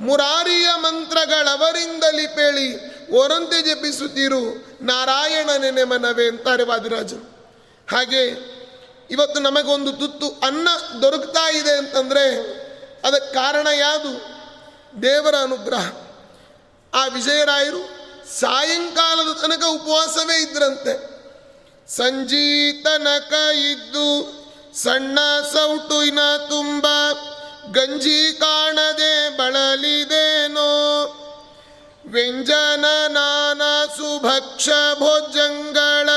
ಮುರಾರಿಯ ಮಂತ್ರಗಳವರಿಂದಲಿ ಪೇಳಿ ಓರಂತೆ ಜಪಿಸುತ್ತಿರು ನಾರಾಯಣನೆನೆ ಮನವೇ ಅಂತಾರೆ ವಾದಿರಾಜರು ಹಾಗೆ ಇವತ್ತು ನಮಗೊಂದು ತುತ್ತು ಅನ್ನ ದೊರಕ್ತಾ ಇದೆ ಅಂತಂದರೆ ಅದಕ್ಕೆ ಕಾರಣ ಯಾವುದು? ದೇವರ ಅನುಗ್ರಹ. ಆ ವಿಜಯರಾಯರು ಸಾಯಂಕಾಲದ ತನಕ ಉಪವಾಸವೇ ಇದ್ರಂತೆ. ಸಂಜೀತನಕ ಇದ್ದು ಸಣ್ಣ ಸೌಟುವಿನ ತುಂಬ ಗಂಜಿ ಕಾಣದೆ ಬಳಲಿದೇನೋ. ವ್ಯಂಜನ ನಾನಾ ಸುಭಕ್ಷ ಭೋಜಂಗಳ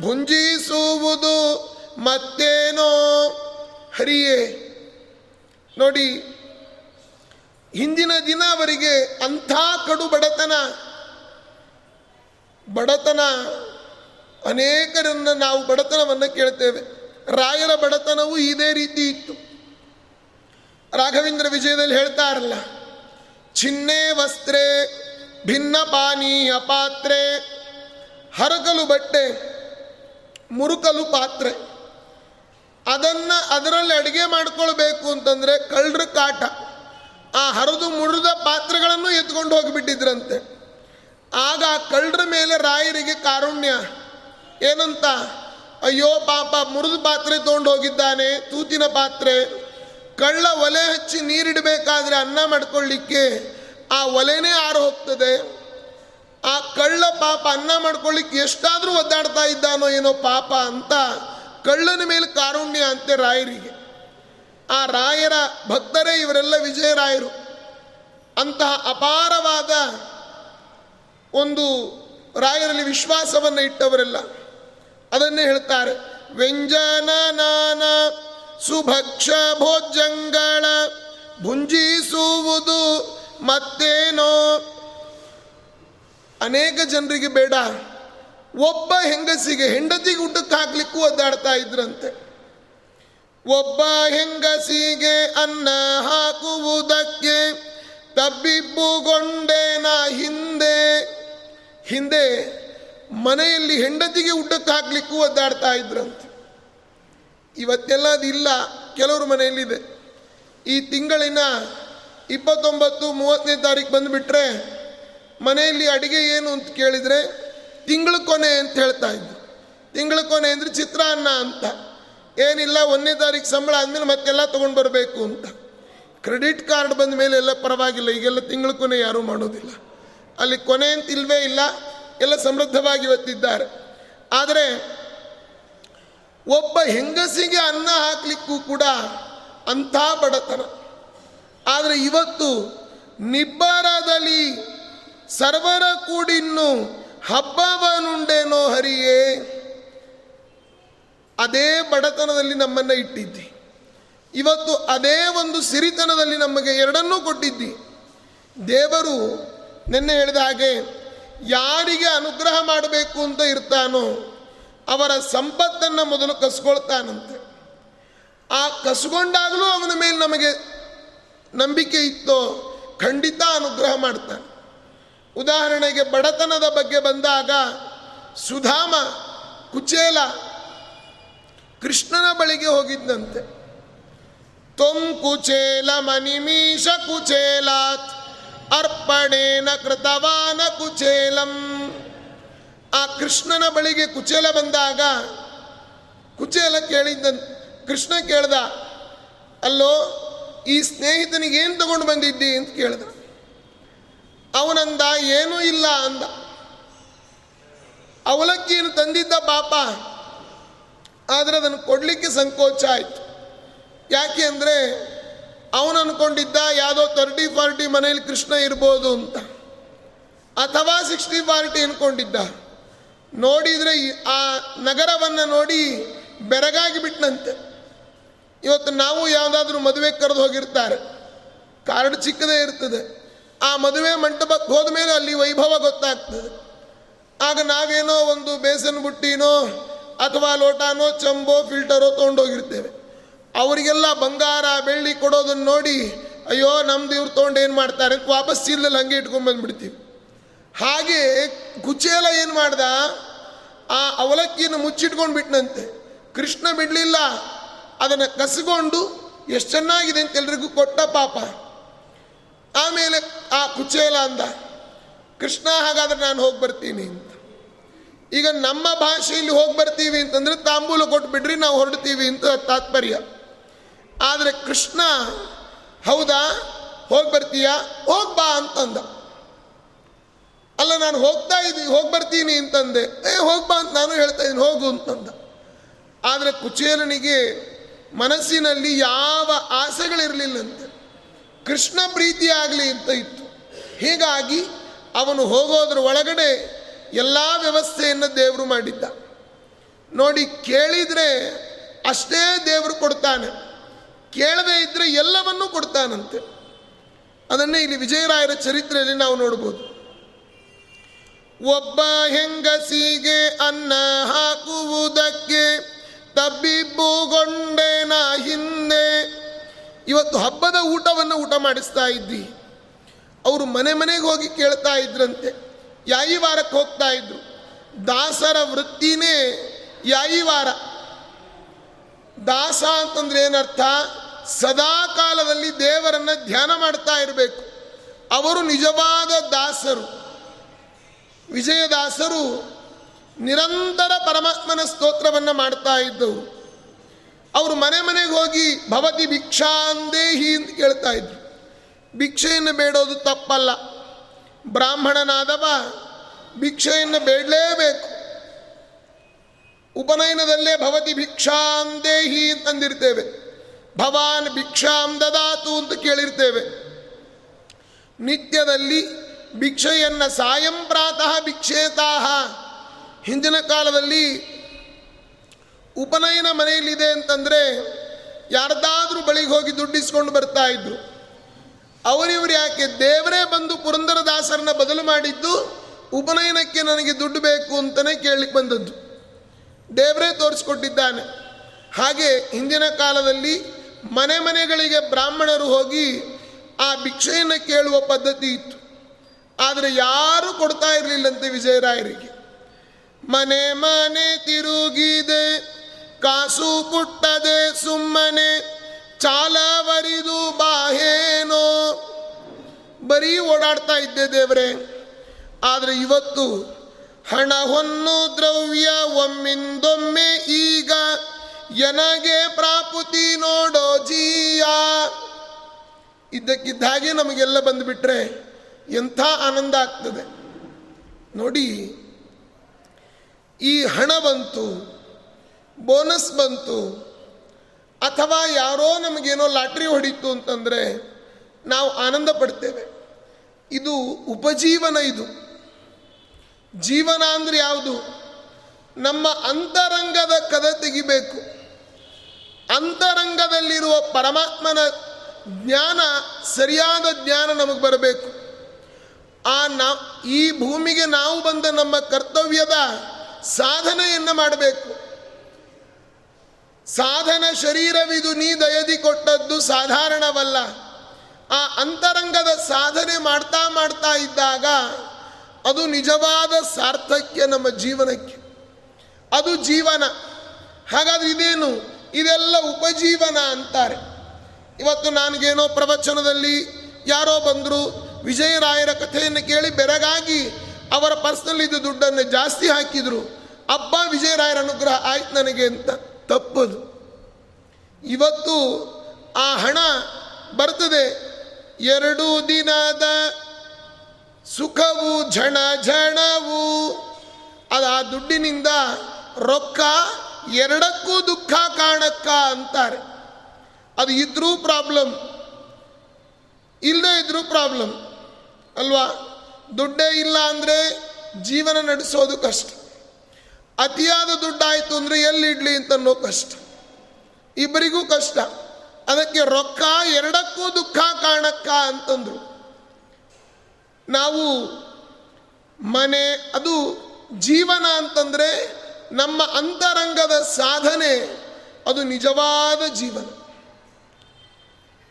ಭುಂಜಿಸುವುದು ಮತ್ತೇನೋ? ಹರಿಯೇ. ನೋಡಿ, ಹಿಂದಿನ ದಿನ ಅವರಿಗೆ ಅಂಥ ಕಡು ಬಡತನ. ಬಡತನ, ಅನೇಕರನ್ನು ನಾವು ಬಡತನವನ್ನು ಕೇಳ್ತೇವೆ. ರಾಯರ ಬಡತನವೂ ಇದೇ ರೀತಿ ಇತ್ತು. ರಾಘವೇಂದ್ರ ವಿಜಯದಲ್ಲಿ ಹೇಳ್ತಾರಲ್ಲ ಚಿನ್ನೆ ವಸ್ತ್ರೆ, ಭಿನ್ನ ಪಾನೀಯ ಪಾತ್ರೆ ಹರಕಲು ಬಟ್ಟೆ, ಮುರುಕಲು ಪಾತ್ರೆ. ಅದನ್ನು ಅದರಲ್ಲಿ ಅಡುಗೆ ಮಾಡ್ಕೊಳ್ಬೇಕು ಅಂತಂದರೆ ಕಳ್ಳರ ಕಾಟ. ಆ ಹರಿದು ಮುಡಿದ ಪಾತ್ರೆಗಳನ್ನು ಎತ್ಕೊಂಡು ಹೋಗಿಬಿಟ್ಟಿದ್ರಂತೆ. ಆಗ ಆ ಕಳ್ಳರ ಮೇಲೆ ರಾಯರಿಗೆ ಕಾರುಣ್ಯ. ಏನಂತ? ಅಯ್ಯೋ ಪಾಪ, ಮುರಿದ ಪಾತ್ರೆ ತೊಗೊಂಡು ಹೋಗಿದ್ದಾನೆ, ತೂತಿನ ಪಾತ್ರೆ. ಕಳ್ಳ ಒಲೆ ಹಚ್ಚಿ ನೀರಿಡಬೇಕಾದ್ರೆ ಅನ್ನ ಮಾಡ್ಕೊಳ್ಳಿಕ್ಕೆ ಆ ಒಲೆನೇ ಆರು ಹೋಗ್ತದೆ. ಆ ಕಳ್ಳ ಪಾಪ ಅನ್ನ ಮಾಡ್ಕೊಳ್ಳಿಕ್ಕೆ ಎಷ್ಟಾದರೂ ಒದ್ದಾಡ್ತಾ ಇದ್ದಾನೋ ಏನೋ ಪಾಪ ಅಂತ ಕಳ್ಳನ ಮೇಲೆ ಕಾರುಣ್ಯ ಅಂತೆ ರಾಯರಿಗೆ. ಆ ರಾಯರ ಭಕ್ತರೇ ಇವರೆಲ್ಲ ವಿಜಯರಾಯರು. ಅಂತಹ ಅಪಾರವಾದ ಒಂದು ರಾಯರಲ್ಲಿ ವಿಶ್ವಾಸವನ್ನು ಇಟ್ಟವರೆಲ್ಲ ಅದನ್ನೇ ಹೇಳ್ತಾರೆ. ವ್ಯಂಜನ ನಾನ ಸುಭಕ್ಷ ಭೋಜಂಗಳ ಭುಂಜಿಸುವುದು ಮತ್ತೇನೋ. ಅನೇಕ ಜನರಿಗೆ ಬೇಡ. ಒಬ್ಬ ಹೆಂಗಸಿಗೆ ಹೆಂಡತಿಗೆ ಊಟಕ್ಕೆ ಹಾಕ್ಲಿಕ್ಕೂ ಒದ್ದಾಡ್ತಾ ಇದ್ರಂತೆ. ಒಬ್ಬ ಹೆಂಗಸಿಗೆ ಅನ್ನ ಹಾಕುವುದಕ್ಕೆ ತಬ್ಬಿಬ್ಬುಗೊಂಡೇನ ಹಿಂದೆ. ಹಿಂದೆ ಮನೆಯಲ್ಲಿ ಹೆಂಡತಿಗೆ ಊಟಕ್ಕೆ ಹಾಕ್ಲಿಕ್ಕೂ ಒದ್ದಾಡ್ತಾ ಇದ್ರಂತೆ. ಇವತ್ತೆಲ್ಲ ಅದಿಲ್ಲ ಕೆಲವರು ಮನೆಯಲ್ಲಿದೆ. ಈ ತಿಂಗಳಿನ ಇಪ್ಪತ್ತೊಂಬತ್ತು, ಮೂವತ್ತನೇ ತಾರೀಕು ಬಂದುಬಿಟ್ರೆ ಮನೆಯಲ್ಲಿ ಅಡುಗೆ ಏನು ಅಂತ ಕೇಳಿದರೆ ತಿಂಗಳ ಕೊನೆ ಅಂತ ಹೇಳ್ತಾ ಇದ್ರು ತಿಂಗಳ ಕೊನೆ ಅಂದರೆ ಚಿತ್ರಾನ್ನ ಅಂತ. ಏನಿಲ್ಲ, ಒಂದನೇ ತಾರೀಕು ಸಂಬಳ ಆದಮೇಲೆ ಮತ್ತೆಲ್ಲ ತೊಗೊಂಡು ಬರಬೇಕು ಅಂತ. ಕ್ರೆಡಿಟ್ ಕಾರ್ಡ್ ಬಂದ ಮೇಲೆ ಎಲ್ಲ ಪರವಾಗಿಲ್ಲ, ಈಗೆಲ್ಲ ತಿಂಗಳ ಕೊನೆ ಯಾರೂ ಮಾಡೋದಿಲ್ಲ. ಅಲ್ಲಿ ಕೊನೆ ಅಂತ ಇಲ್ವೇ ಇಲ್ಲ, ಎಲ್ಲ ಸಮೃದ್ಧವಾಗಿ ಇವತ್ತಿದ್ದಾರೆ ಆದರೆ, ಒಬ್ಬ ಹೆಂಗಸಿಗೆ ಅನ್ನ ಹಾಕಲಿಕ್ಕೂ ಕೂಡ ಅಂಥ ಬಡತನ. ಆದರೆ ಇವತ್ತು ನಿಬ್ಬರದಲ್ಲಿ ಸರ್ವರ ಕೂಡಿನ್ನು ಹಬ್ಬವನುಂಡೇನೋ ಹರಿಯೇ. ಅದೇ ಬಡತನದಲ್ಲಿ ನಮ್ಮನ್ನು ಇಟ್ಟಿದ್ದಿ. ಇವತ್ತು ಅದೇ ಒಂದು ಸಿರಿತನದಲ್ಲಿ ನಮಗೆ ಎರಡನ್ನೂ ಕೊಟ್ಟಿದ್ದಿ. ದೇವರು ನಿನ್ನೆ ಹೇಳಿದ ಹಾಗೆ, ಯಾರಿಗೆ ಅನುಗ್ರಹ ಮಾಡಬೇಕು ಅಂತ ಇರ್ತಾನೋ, ಅವರ ಸಂಪತ್ತನ್ನು ಮೊದಲು ಕಸ್ಕೊಳ್ತಾನಂತೆ. ಆ ಕಸ್ಕೊಂಡಾಗಲೂ ಅವನ ಮೇಲೆ ನಮಗೆ ನಂಬಿಕೆ ಇತ್ತೋ, ಖಂಡಿತ ಅನುಗ್ರಹ ಮಾಡ್ತಾನೆ. ಉದಾಹರಣೆಗೆ ಬಡತನದ ಬಗ್ಗೆ ಬಂದಾಗ ಸುಧಾಮ ಕುಚೇಲ ಕೃಷ್ಣನ ಬಳಿಗೆ ಹೋಗಿದ್ದಂತೆ. ತೊಂ ಕುಚೇಲ ಮನಿಮೀಶ ಕುಚೇಲಾತ್, ಅರ್ಪಣೇನ ಕೃತವಾನ ಕುಚೇಲಂ. ಆ ಕೃಷ್ಣನ ಬಳಿಗೆ ಕುಚೇಲ ಬಂದಾಗ ಕುಚೇಲ ಕೇಳಿದ್ದ ಕೃಷ್ಣ ಕೇಳ್ದ, ಅಲ್ಲೋ, ಈ ಸ್ನೇಹಿತನಿಗೆ ಏನು ತಗೊಂಡು ಬಂದಿದ್ದಿ? ಅಂತ ಕೇಳ್ದ. ಅವನಂದ ಏನೂ ಇಲ್ಲ ಅಂದ. ಅವಲಕ್ಕಿಯನ್ನು ತಂದಿದ್ದ ಪಾಪ, ಆದರೆ ಅದನ್ನು ಕೊಡಲಿಕ್ಕೆ ಸಂಕೋಚ ಆಯಿತು. ಯಾಕೆ ಅಂದರೆ ಅವನು ಅಂದ್ಕೊಂಡಿದ್ದ ಯಾವುದೋ ತರ್ಟಿ ಫಾರ್ಟಿ ಮನೇಲಿ ಕೃಷ್ಣ ಇರ್ಬೋದು ಅಂತ. ಅಥವಾ ಸಿಕ್ಸ್ಟಿ ಫಾರ್ಟಿ ಅಂದ್ಕೊಂಡಿದ್ದ ನೋಡಿದರೆ ಆ ನಗರವನ್ನು ನೋಡಿ ಬೆರಗಾಗಿ ಬಿಟ್ಟನಂತೆ ಇವತ್ತು ನಾವು ಯಾವುದಾದ್ರೂ ಮದುವೆ ಕರೆದು ಹೋಗಿರ್ತಾರೆ. ಕಾರ್ಡ್ ಚಿಕ್ಕದೇ ಇರ್ತದೆ. ಆ ಮದುವೆ ಮಂಟಪಕ್ಕೆ ಹೋದ ಮೇಲೆ ಅಲ್ಲಿ ವೈಭವ ಗೊತ್ತಾಗ್ತದೆ. ಆಗ ನಾವೇನೋ ಒಂದು ಬೇಸನ್ ಬುಟ್ಟಿನೋ ಅಥವಾ ಲೋಟಾನೋ ಚಂಬೋ ಫಿಲ್ಟರೋ ತೊಗೊಂಡೋಗಿರ್ತೇವೆ. ಅವರಿಗೆಲ್ಲ ಬಂಗಾರ, ಬೆಳ್ಳಿ ಕೊಡೋದನ್ನು ನೋಡಿ, ಅಯ್ಯೋ, ನಮ್ದು ಇವ್ರು ತೊಗೊಂಡು ಏನು ಮಾಡ್ತಾರೆ ವಾಪಸ್ ಚೀಲದಲ್ಲಿ ಹಂಗೆ ಇಟ್ಕೊಂಡ್ಬಂದ್ಬಿಡ್ತೀವಿ ಹಾಗೆ ಕುಚೇಲ ಏನು ಮಾಡ್ದ? ಆ ಅವಲಕ್ಕಿಯನ್ನು ಮುಚ್ಚಿಟ್ಕೊಂಡು ಬಿಟ್ನಂತೆ. ಕೃಷ್ಣ ಬಿಡಲಿಲ್ಲ. ಅದನ್ನು ಕಸಗೊಂಡು ಎಷ್ಟು ಚೆನ್ನಾಗಿದೆ ಅಂತ ಎಲ್ರಿಗೂ ಕೊಟ್ಟ ಪಾಪ. ಆಮೇಲೆ ಆ ಕುಚೇಲ ಅಂದ, ಕೃಷ್ಣ ಹಾಗಾದ್ರೆ ನಾನು ಹೋಗಿ ಬರ್ತೀನಿ ಅಂತ. ಈಗ ನಮ್ಮ ಭಾಷೆಯಲ್ಲಿ ಹೋಗಿ ಬರ್ತೀವಿ ಅಂತಂದ್ರೆ ತಾಂಬೂಲ ಕೊಟ್ಬಿಡ್ರಿ, ನಾವು ಹೊರಡ್ತೀವಿ ಅಂತ ತಾತ್ಪರ್ಯ. ಆದರೆ ಕೃಷ್ಣ, ಹೌದಾ, ಹೋಗಿ ಬರ್ತೀಯಾ, ಹೋಗಿ ಬಾ ಅಂತಂದ. ಅಲ್ಲ, ನಾನು ಹೋಗ್ತಾ ಇದ್ದೀನಿ, ಹೋಗಿ ಬರ್ತೀನಿ ಅಂತಂದೆ. ಏ, ಹೋಗಿ ಬಾ ಅಂತ ನಾನು ಹೇಳ್ತಾ ಇದ್ದೀನಿ, ಹೋಗು ಅಂತಂದ. ಆದರೆ ಕುಚೇಲನಿಗೆ ಮನಸ್ಸಿನಲ್ಲಿ ಯಾವ ಆಸೆಗಳಿರಲಿಲ್ಲಂತೆ ಕೃಷ್ಣ ಪ್ರೀತಿ ಆಗಲಿ ಅಂತ ಇತ್ತು. ಹೀಗಾಗಿ ಅವನು ಹೋಗೋದ್ರ ಒಳಗಡೆ ಎಲ್ಲ ವ್ಯವಸ್ಥೆಯನ್ನು ದೇವರು ಮಾಡಿದ್ದ. ನೋಡಿ ಕೇಳಿದರೆ ಅಷ್ಟೇ ದೇವರು ಕೊಡ್ತಾನೆ. ಕೇಳದೇ ಇದ್ದರೆ ಎಲ್ಲವನ್ನೂ ಕೊಡ್ತಾನಂತೆ. ಅದನ್ನೇ ಇಲ್ಲಿ ವಿಜಯರಾಯರ ಚರಿತ್ರೆಯಲ್ಲಿ ನಾವು ನೋಡ್ಬೋದು. ಒಬ್ಬ ಹೆಂಗಸಿಗೆ ಅನ್ನ ಹಾಕುವುದಕ್ಕೆ ತಬ್ಬಿಬ್ಬುಗೊಂಡೆನ ಹಿಂದೆ ಇವತ್ತು ಹಬ್ಬದ ಊಟವನ್ನು ಊಟ ಮಾಡಿಸ್ತಾ ಇದ್ದಿ. ಅವರು ಮನೆ ಮನೆಗೆ ಹೋಗಿ ಕೇಳ್ತಾ ಇದ್ರಂತೆ. ಯಾಯಿ ವಾರಕ್ಕೆ ಹೋಗ್ತಾ ಇದ್ರು. ದಾಸರ ವೃತ್ತಿನೇ ಯಾಯಿ ವಾರ ದಾಸ ಅಂತಂದ್ರೆ ಏನರ್ಥ? ಸದಾ ಕಾಲದಲ್ಲಿ ದೇವರನ್ನ ಧ್ಯಾನ ಮಾಡ್ತಾ ಇರಬೇಕು. ಅವರು ನಿಜವಾದ ದಾಸರು. ವಿಜಯದಾಸರು ನಿರಂತರ ಪರಮಾತ್ಮನ ಸ್ತೋತ್ರವನ್ನು ಮಾಡ್ತಾ ಇದ್ದವರು ಅವರು ಮನೆ ಮನೆಗೆ ಹೋಗಿ ಭವತಿ ಭಿಕ್ಷಾಂದೇಹಿ ಅಂತ ಕೇಳ್ತಾ ಇದ್ರು. ಭಿಕ್ಷೆಯನ್ನು ಬೇಡೋದು ತಪ್ಪಲ್ಲ. ಬ್ರಾಹ್ಮಣನಾದವ ಭಿಕ್ಷೆಯನ್ನು ಬೇಡಲೇಬೇಕು. ಉಪನಯನದಲ್ಲೇ ಭವತಿ ಭಿಕ್ಷಾಂದೇಹಿ ಅಂತಂದಿರ್ತೇವೆ ಭವಾನ್ ಭಿಕ್ಷಾಂ ದದಾತು ಅಂತ ಕೇಳಿರ್ತೇವೆ. ನಿತ್ಯದಲ್ಲಿ ಭಿಕ್ಷೆಯನ್ನು ಸಾಯಂ ಪ್ರಾತಃ ಭಿಕ್ಷೇತಾಹ. ಹಿಂದಿನ ಕಾಲದಲ್ಲಿ ಉಪನಯನ ಮನೆಯಲ್ಲಿದೆ ಅಂತಂದರೆ ಯಾರ್ದಾದ್ರೂ ಬಳಿಗೆ ಹೋಗಿ ದುಡ್ಡಿಸ್ಕೊಂಡು ಬರ್ತಾ ಇದ್ರು. ಅವರಿವರು ಯಾಕೆ? ದೇವರೇ ಬಂದು ಪುರಂದರದಾಸರನ್ನ ಬದಲು ಮಾಡಿದ್ದು ಉಪನಯನಕ್ಕೆ ನನಗೆ ದುಡ್ಡು ಬೇಕು ಅಂತಲೇ ಕೇಳಲಿಕ್ಕೆ ಬಂದದ್ದು. ದೇವರೇ ತೋರಿಸ್ಕೊಟ್ಟಿದ್ದಾನೆ. ಹಾಗೆ ಹಿಂದಿನ ಕಾಲದಲ್ಲಿ ಮನೆ ಮನೆಗಳಿಗೆ ಬ್ರಾಹ್ಮಣರು ಹೋಗಿ ಆ ಭಿಕ್ಷೆಯನ್ನು ಕೇಳುವ ಪದ್ಧತಿ ಇತ್ತು. ಆದರೆ ಯಾರೂ ಕೊಡ್ತಾ ಇರಲಿಲ್ಲಂತೆ ವಿಜಯರಾಯರಿಗೆ. ಮನೆ ಮನೆ ತಿರುಗಿದೆ. ಕಾಸು ಪುಟ್ಟದೆ ಸುಮ್ಮನೆ ಚಾಲವರಿದು ಬಾಹೇನೋ. ಬರೀ ಓಡಾಡ್ತಾ ಇದ್ದೆ ದೇವರೇ. ಆದರೆ ಇವತ್ತು ಹಣ ಹೊನ್ನು ದ್ರವ್ಯ ಒಮ್ಮಿಂದೊಮ್ಮೆ ಈಗ ಎನಗೆ ಪ್ರಾಪುತಿ ನೋಡೋ ಜೀಯ. ಇದ್ದಕ್ಕಿದ್ದ ಹಾಗೆ ನಮಗೆಲ್ಲ ಬಂದುಬಿಟ್ರೆ ಎಂಥ ಆನಂದ ಆಗ್ತದೆ. ನೋಡಿ, ಈ ಹಣ ಬಂತು. ಬೋನಸ್ ಬಂತು. ಅಥವಾ ಯಾರೋ ನಮಗೇನೋ ಲಾಟ್ರಿ ಹೊಡಿತು ಅಂತಂದರೆ ನಾವು ಆನಂದ ಪಡ್ತೇವೆ. ಇದು ಉಪಜೀವನ ಇದು. ಜೀವನ ಅಂದರೆ ಯಾವುದು? ನಮ್ಮ ಅಂತರಂಗದ ಕದ ತೆಗಿಬೇಕು. ಅಂತರಂಗದಲ್ಲಿರುವ ಪರಮಾತ್ಮನ ಜ್ಞಾನ, ಸರಿಯಾದ ಜ್ಞಾನ ನಮಗೆ ಬರಬೇಕು. ಆ ನಾ, ಈ ಭೂಮಿಗೆ ನಾವು ಬಂದ ನಮ್ಮ ಕರ್ತವ್ಯದ ಸಾಧನೆಯನ್ನು ಮಾಡಬೇಕು. ಸಾಧನ ಶರೀರವಿದು ನೀ ದಯದಿ ಕೊಟ್ಟದ್ದು ಸಾಧಾರಣವಲ್ಲ. ಆ ಅಂತರಂಗದ ಸಾಧನೆ ಮಾಡ್ತಾ ಮಾಡ್ತಾ ಇದ್ದಾಗ ಅದು ನಿಜವಾದ ಸಾರ್ಥಕ್ಯ ನಮ್ಮ ಜೀವನಕ್ಕೆ. ಅದು ಜೀವನ. ಹಾಗಾದ್ರೆ ಇದೇನು? ಇದೆಲ್ಲ ಉಪಜೀವನ ಅಂತಾರೆ. ಇವತ್ತು ನನಗೇನೋ ಪ್ರವಚನದಲ್ಲಿ ಯಾರೋ ಬಂದರು ವಿಜಯರಾಯರ ಕಥೆಯನ್ನು ಕೇಳಿ ಬೆರಗಾಗಿ ಅವರ ಪರ್ಸ್ನಲ್ಲಿದ್ದ ದುಡ್ಡನ್ನು ಜಾಸ್ತಿ ಹಾಕಿದರು. ಅಬ್ಬ ವಿಜಯರಾಯರ ಅನುಗ್ರಹ ಆಯ್ತು ನನಗೆ ಅಂತ. ತಪ್ಪದು. ಇವತ್ತು ಆ ಹಣ ಬರ್ತದೆ. ಎರಡು ದಿನದ ಸುಖವು, ಝಣ ಝಣವು. ಅದು ಆ ದುಡ್ಡಿನಿಂದ ರೊಕ್ಕ ಎರಡಕ್ಕೂ ದುಃಖ ಕಾಣಕ್ಕ ಅಂತಾರೆ. ಅದು ಇದ್ರೂ ಪ್ರಾಬ್ಲಮ್ ಇಲ್ಲದೇ ಇದ್ರೂ ಪ್ರಾಬ್ಲಮ್ ಅಲ್ವಾ? ದುಡ್ಡೇ ಇಲ್ಲ ಅಂದರೆ ಜೀವನ ನಡೆಸೋದು ಕಷ್ಟ. ಅತಿಯಾದ ದುಡ್ಡಾಯಿತು ಅಂದರೆ ಎಲ್ಲಿಡ್ಲಿ ಅಂತ ಅನ್ನೋ ಕಷ್ಟ. ಇಬ್ಬರಿಗೂ ಕಷ್ಟ. ಅದಕ್ಕೆ ರೊಕ್ಕ ಎರಡಕ್ಕೂ ದುಃಖ ಕಾಣಕ್ಕ ಅಂತಂದರು. ನಾವು ಮನೆ, ಅದು ಜೀವನ ಅಂತಂದರೆ ನಮ್ಮ ಅಂತರಂಗದ ಸಾಧನೆ, ಅದು ನಿಜವಾದ ಜೀವನ.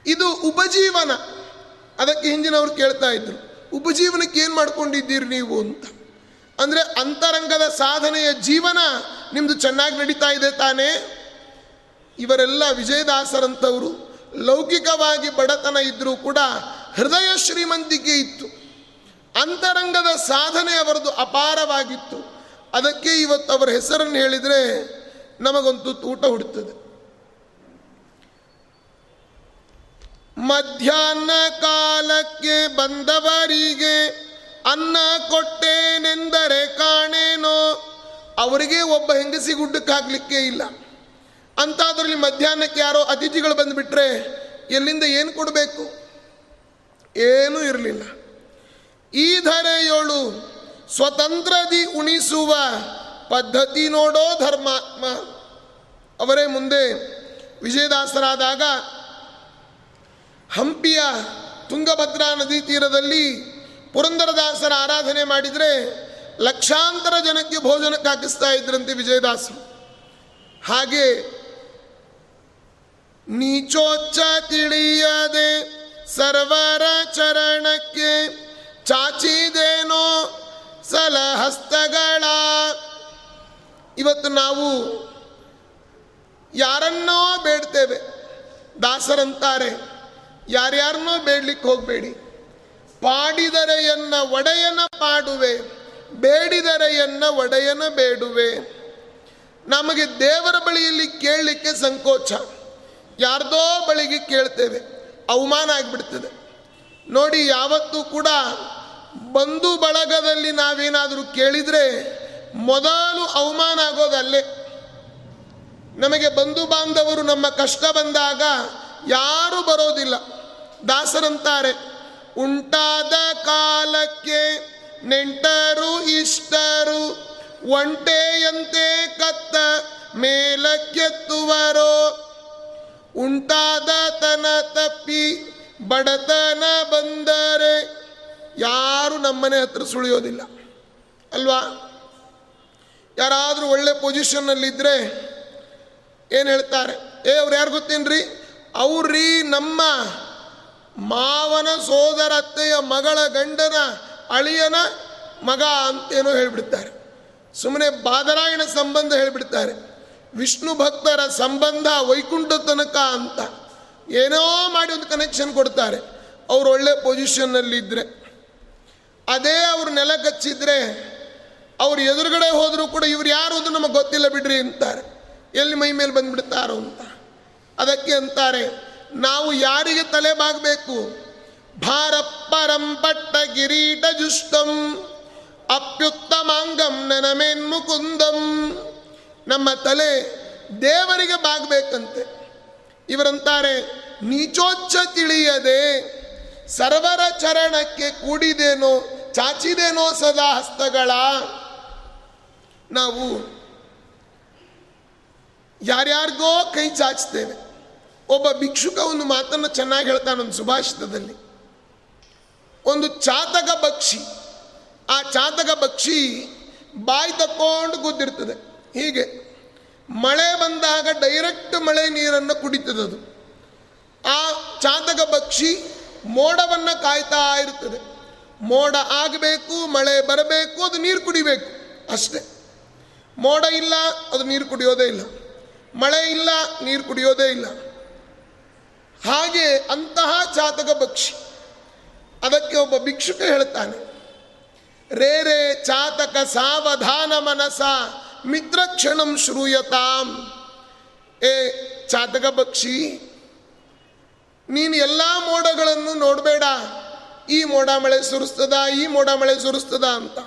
ಇದು ಉಪಜೀವನ. ಅದಕ್ಕೆ ಹಿಂದಿನವ್ರು ಕೇಳ್ತಾ ಇದ್ರು, ಉಪಜೀವನಕ್ಕೆ ಏನು ಮಾಡ್ಕೊಂಡಿದ್ದೀರಿ ನೀವು ಅಂತ. ಅಂದರೆ ಅಂತರಂಗದ ಸಾಧನೆಯ ಜೀವನ ನಿಮ್ಮದು ಚೆನ್ನಾಗಿ ನಡೀತಾ ಇದೆ ತಾನೇ? ಇವರೆಲ್ಲ ವಿಜಯದಾಸರಂಥವರು. ಲೌಕಿಕವಾಗಿ ಬಡತನ ಇದ್ದರೂ ಕೂಡ ಹೃದಯ ಶ್ರೀಮಂತಿಕೆ ಇತ್ತು. ಅಂತರಂಗದ ಸಾಧನೆ ಅವರದು ಅಪಾರವಾಗಿತ್ತು. ಅದಕ್ಕೆ ಇವತ್ತು ಅವರ ಹೆಸರನ್ನು ಹೇಳಿದರೆ ನಮಗೊಂದು ತೂಟ ಹುಡುತ್ತದೆ ಮಧ್ಯಾಹ್ನ ಕಾಲಕ್ಕೆ ಬಂದವರಿಗೆ ಅನ್ನ ಕೊಟ್ಟೇನೆಂದರೆ ಕಾಣೇನೋ? ಅವರಿಗೆ ಒಬ್ಬ ಹೆಂಗಸಿ ಗುಡ್ಡಕ್ಕೆ ಹಾಕ್ಲಿಕ್ಕೆ ಇಲ್ಲ. ಅಂತಾದ್ರಲ್ಲಿ ಮಧ್ಯಾಹ್ನಕ್ಕೆ ಯಾರೋ ಅತಿಥಿಗಳು ಬಂದುಬಿಟ್ರೆ ಎಲ್ಲಿಂದ ಏನು ಕೊಡಬೇಕು? ಏನೂ ಇರಲಿಲ್ಲ. ಈ ಧರೆಯೋಳು ಸ್ವತಂತ್ರದಿ ಉಣಿಸುವ ಪದ್ಧತಿ ನೋಡೋ ಧರ್ಮಾತ್ಮ. ಅವರೇ ಮುಂದೆ ವಿಜಯದಾಸರಾದಾಗ ಹಂಪಿಯ ತುಂಗಭದ್ರಾ ನದಿ ತೀರದಲ್ಲಿ ಪುರಂದರದಾಸರ ಆರಾಧನೆ ಮಾಡಿದರೆ ಲಕ್ಷಾಂತರ ಜನಕ್ಕೆ ಭೋಜನಕ್ಕೆ ಹಾಕಿಸ್ತಾ ಇದ್ರಂತೆ ವಿಜಯದಾಸರು. ಹಾಗೆ ನೀಚೋಚ್ಚ ತಿಳಿಯದೆ ಸರ್ವರ ಚರಣಕ್ಕೆ ಚಾಚಿದೇನೋ ಸಲಹಸ್ತಗಳ. ಇವತ್ತು ನಾವು ಯಾರನ್ನೋ ಬೇಡ್ತೇವೆ, ದಾಸರಂತಾರೆ, ಯಾರ್ಯಾರನ್ನೋ ಬೇಡ್ಲಿಕ್ಕೆ ಹೋಗಬೇಡಿ. ಪಾಡಿದರೆಯನ್ನ ಒಡೆಯನ ಪಾಡುವೆ ಬೇಡಿದರೆಯನ್ನ ಒಡೆಯನ ಬೇಡುವೆ. ನಮಗೆ ದೇವರ ಬಳಿಯಲ್ಲಿ ಕೇಳಲಿಕ್ಕೆ ಸಂಕೋಚ. ಯಾರ್ದೋ ಬಳಿಗೆ ಕೇಳ್ತೇವೆ, ಅವಮಾನ ಆಗಿಬಿಡ್ತದೆ. ನೋಡಿ, ಯಾವತ್ತೂ ಕೂಡ ಬಂಧು ಬಳಗದಲ್ಲಿ ನಾವೇನಾದರೂ ಕೇಳಿದರೆ ಮೊದಲು ಅವಮಾನ ಆಗೋದಲ್ಲೇ ನಮಗೆ ಬಂಧು ಬಾಂಧವರು ನಮ್ಮ ಕಷ್ಟ ಬಂದಾಗ ಯಾರೂ ಬರೋದಿಲ್ಲ. ದಾಸರಂತಾರೆ. ಉಂಟಾದ ಕಾಲಕ್ಕೆ ನೆಂಟರು ಇಷ್ಟರು, ಒಂಟೆಯಂತೆ ಕತ್ತ ಮೇಲಕ್ಕೆತ್ತುವರೋ. ಉಂಟಾದ ತನ ತಪ್ಪಿ ಬಡತನ ಬಂದರೆ ಯಾರು ನಮ್ಮನೆ ಹತ್ರ ಸುಳಿಯೋದಿಲ್ಲ. ಅಲ್ವಾ? ಯಾರಾದರೂ ಒಳ್ಳೆ ಪೊಸಿಷನ್ನಲ್ಲಿದ್ದರೆ ಏನು ಹೇಳ್ತಾರೆ? ಏ, ಅವ್ರು ಯಾರು ಗೊತ್ತೇನ್ರಿ? ಅವ್ರಿ ನಮ್ಮ ಮಾವನ ಸೋದರತ್ತೆಯ ಮಗಳ ಗಂಡನ ಅಳಿಯನ ಮಗ ಅಂತೇನೋ ಹೇಳಿಬಿಡ್ತಾರೆ. ಸುಮ್ಮನೆ ಬಾದರಾಯಣ ಸಂಬಂಧ ಹೇಳಿಬಿಡ್ತಾರೆ. ವಿಷ್ಣು ಭಕ್ತರ ಸಂಬಂಧ ವೈಕುಂಠ ತನಕ ಅಂತ. ಏನೋ ಮಾಡಿ ಒಂದು ಕನೆಕ್ಷನ್ ಕೊಡ್ತಾರೆ. ಅವ್ರು ಒಳ್ಳೆ ಪೊಸಿಷನ್ನಲ್ಲಿದ್ದರೆ ಅದೇ ಅವ್ರು ನೆಲ ಕಚ್ಚಿದ್ರೆ ಅವ್ರು ಎದುರುಗಡೆ ಹೋದರೂ ಕೂಡ ಇವ್ರು ಯಾರು ಅಂತ ನಮಗೆ ಗೊತ್ತಿಲ್ಲ ಬಿಡ್ರಿ ಅಂತಾರೆ. ಎಲ್ಲಿ ಮೈ ಮೇಲೆ ಬಂದ್ಬಿಡ್ತಾರೋ ಅಂತ. ಅದಕ್ಕೆ ಅಂತಾರೆ ನಾವು ಯಾರಿಗೆ ತಲೆ ಬಾಗಬೇಕು ಭಾರಪ್ಪರಂ ಪಟ್ಟ ಕಿರೀಟ ಜುಷ್ಟಂ, ಅಪ್ಯುತ್ತಮಾಂಗಂ ನನಮೇನ್ ಮುಕುಂದಂ ನಮ್ಮ ತಲೆ ದೇವರಿಗೆ ಬಾಗಬೇಕಂತೆ. ಇವರಂತಾರೆ, ನೀಚೋಚ್ಚ ತಿಳಿಯದೆ, ಸರ್ವರ ಚರಣಕ್ಕೆ ಕೂಡಿದೇನೋ, ಚಾಚಿದೇನೋ ಸದಾ ಹಸ್ತಗಳ. ನಾವು ಯಾರ್ಯಾರಿಗೋ ಕೈ ಚಾಚ್ತೇವೆ. ಒಬ್ಬ ಭಿಕ್ಷುಕ ಒಂದು ಮಾತನ್ನು ಚೆನ್ನಾಗಿ ಹೇಳ್ತಾನೆ ಒಂದು ಸುಭಾಷಿತದಲ್ಲಿ. ಒಂದು ಚಾತಕ ಪಕ್ಷಿ ಆ ಚಾತಕ ಪಕ್ಷಿ ಬಾಯಿ ತಕ್ಕೊಂಡು ಕೂತಿರ್ತದೆ. ಹೀಗೆ ಮಳೆ ಬಂದಾಗ ಡೈರೆಕ್ಟ್ ಮಳೆ ನೀರನ್ನು ಕುಡಿತದದು ಆ ಚಾತಕ ಪಕ್ಷಿ ಮೋಡವನ್ನು ಕಾಯ್ತಾ ಇರ್ತದೆ. ಮೋಡ ಆಗಬೇಕು, ಮಳೆ ಬರಬೇಕು, ಅದು ನೀರು ಕುಡಿಬೇಕು ಅಷ್ಟೇ. ಮೋಡ ಇಲ್ಲ, ಅದು ನೀರು ಕುಡಿಯೋದೇ ಇಲ್ಲ. ಮಳೆ ಇಲ್ಲ, ನೀರು ಕುಡಿಯೋದೇ ಇಲ್ಲ. ಹಾಗೆ ಅಂತಹ ಜಾತಕ ಪಕ್ಷಿ. ಅದಕ್ಕೆ ಒಬ್ಬ ಭಿಕ್ಷುಕ ಹೇಳ್ತಾನೆ. ರೇರೆ ಚಾತಕ ಸಾವಧಾನ ಮನಸ, ಮಿತ್ರ ಕ್ಷಣಂ ಶ್ರೂಯತಾಂ. ಏ ಚಾತಕ ಪಕ್ಷಿ, ನೀನು ಎಲ್ಲ ಮೋಡಗಳನ್ನು ನೋಡಬೇಡ. ಈ ಮೋಡ ಮಳೆ ಸುರಿಸ್ತದ, ಈ ಮೋಡ ಮಳೆ ಸುರಿಸ್ತದ ಅಂತ.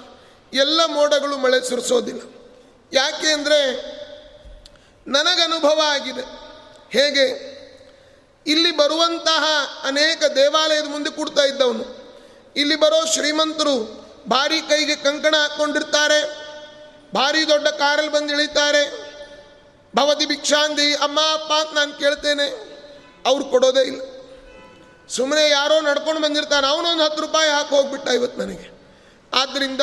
ಎಲ್ಲ ಮೋಡಗಳು ಮಳೆ ಸುರಿಸೋದಿಲ್ಲ. ಯಾಕೆ ಅಂದರೆ ನನಗನುಭವ ಆಗಿದೆ. ಹೇಗೆ? ಇಲ್ಲಿ ಬರುವಂತಹ ಅನೇಕ ದೇವಾಲಯದ ಮುಂದೆ ಕೂಡ್ತಾ ಇದ್ದವನು. ಇಲ್ಲಿ ಬರೋ ಶ್ರೀಮಂತರು ಭಾರಿ ಕೈಗೆ ಕಂಕಣ ಹಾಕ್ಕೊಂಡಿರ್ತಾರೆ ಭಾರಿ ದೊಡ್ಡ ಕಾರಲ್ಲಿ ಬಂದು ಇಳಿತಾರೆ. ಭವತಿ ಭಿಕ್ಷಾಂದಿ, ಅಮ್ಮ, ಅಪ್ಪ ಅಂತ ನಾನು ಕೇಳ್ತೇನೆ. ಅವ್ರು ಕೊಡೋದೇ ಇಲ್ಲ. ಸುಮ್ಮನೆ ಯಾರೋ ನಡ್ಕೊಂಡು ಬಂದಿರ್ತಾನೆ. ಅವನೊಂದು ಹತ್ತು ರೂಪಾಯಿ ಹಾಕಿ ಹೋಗ್ಬಿಟ್ಟ ಇವತ್ತು ನನಗೆ. ಆದ್ದರಿಂದ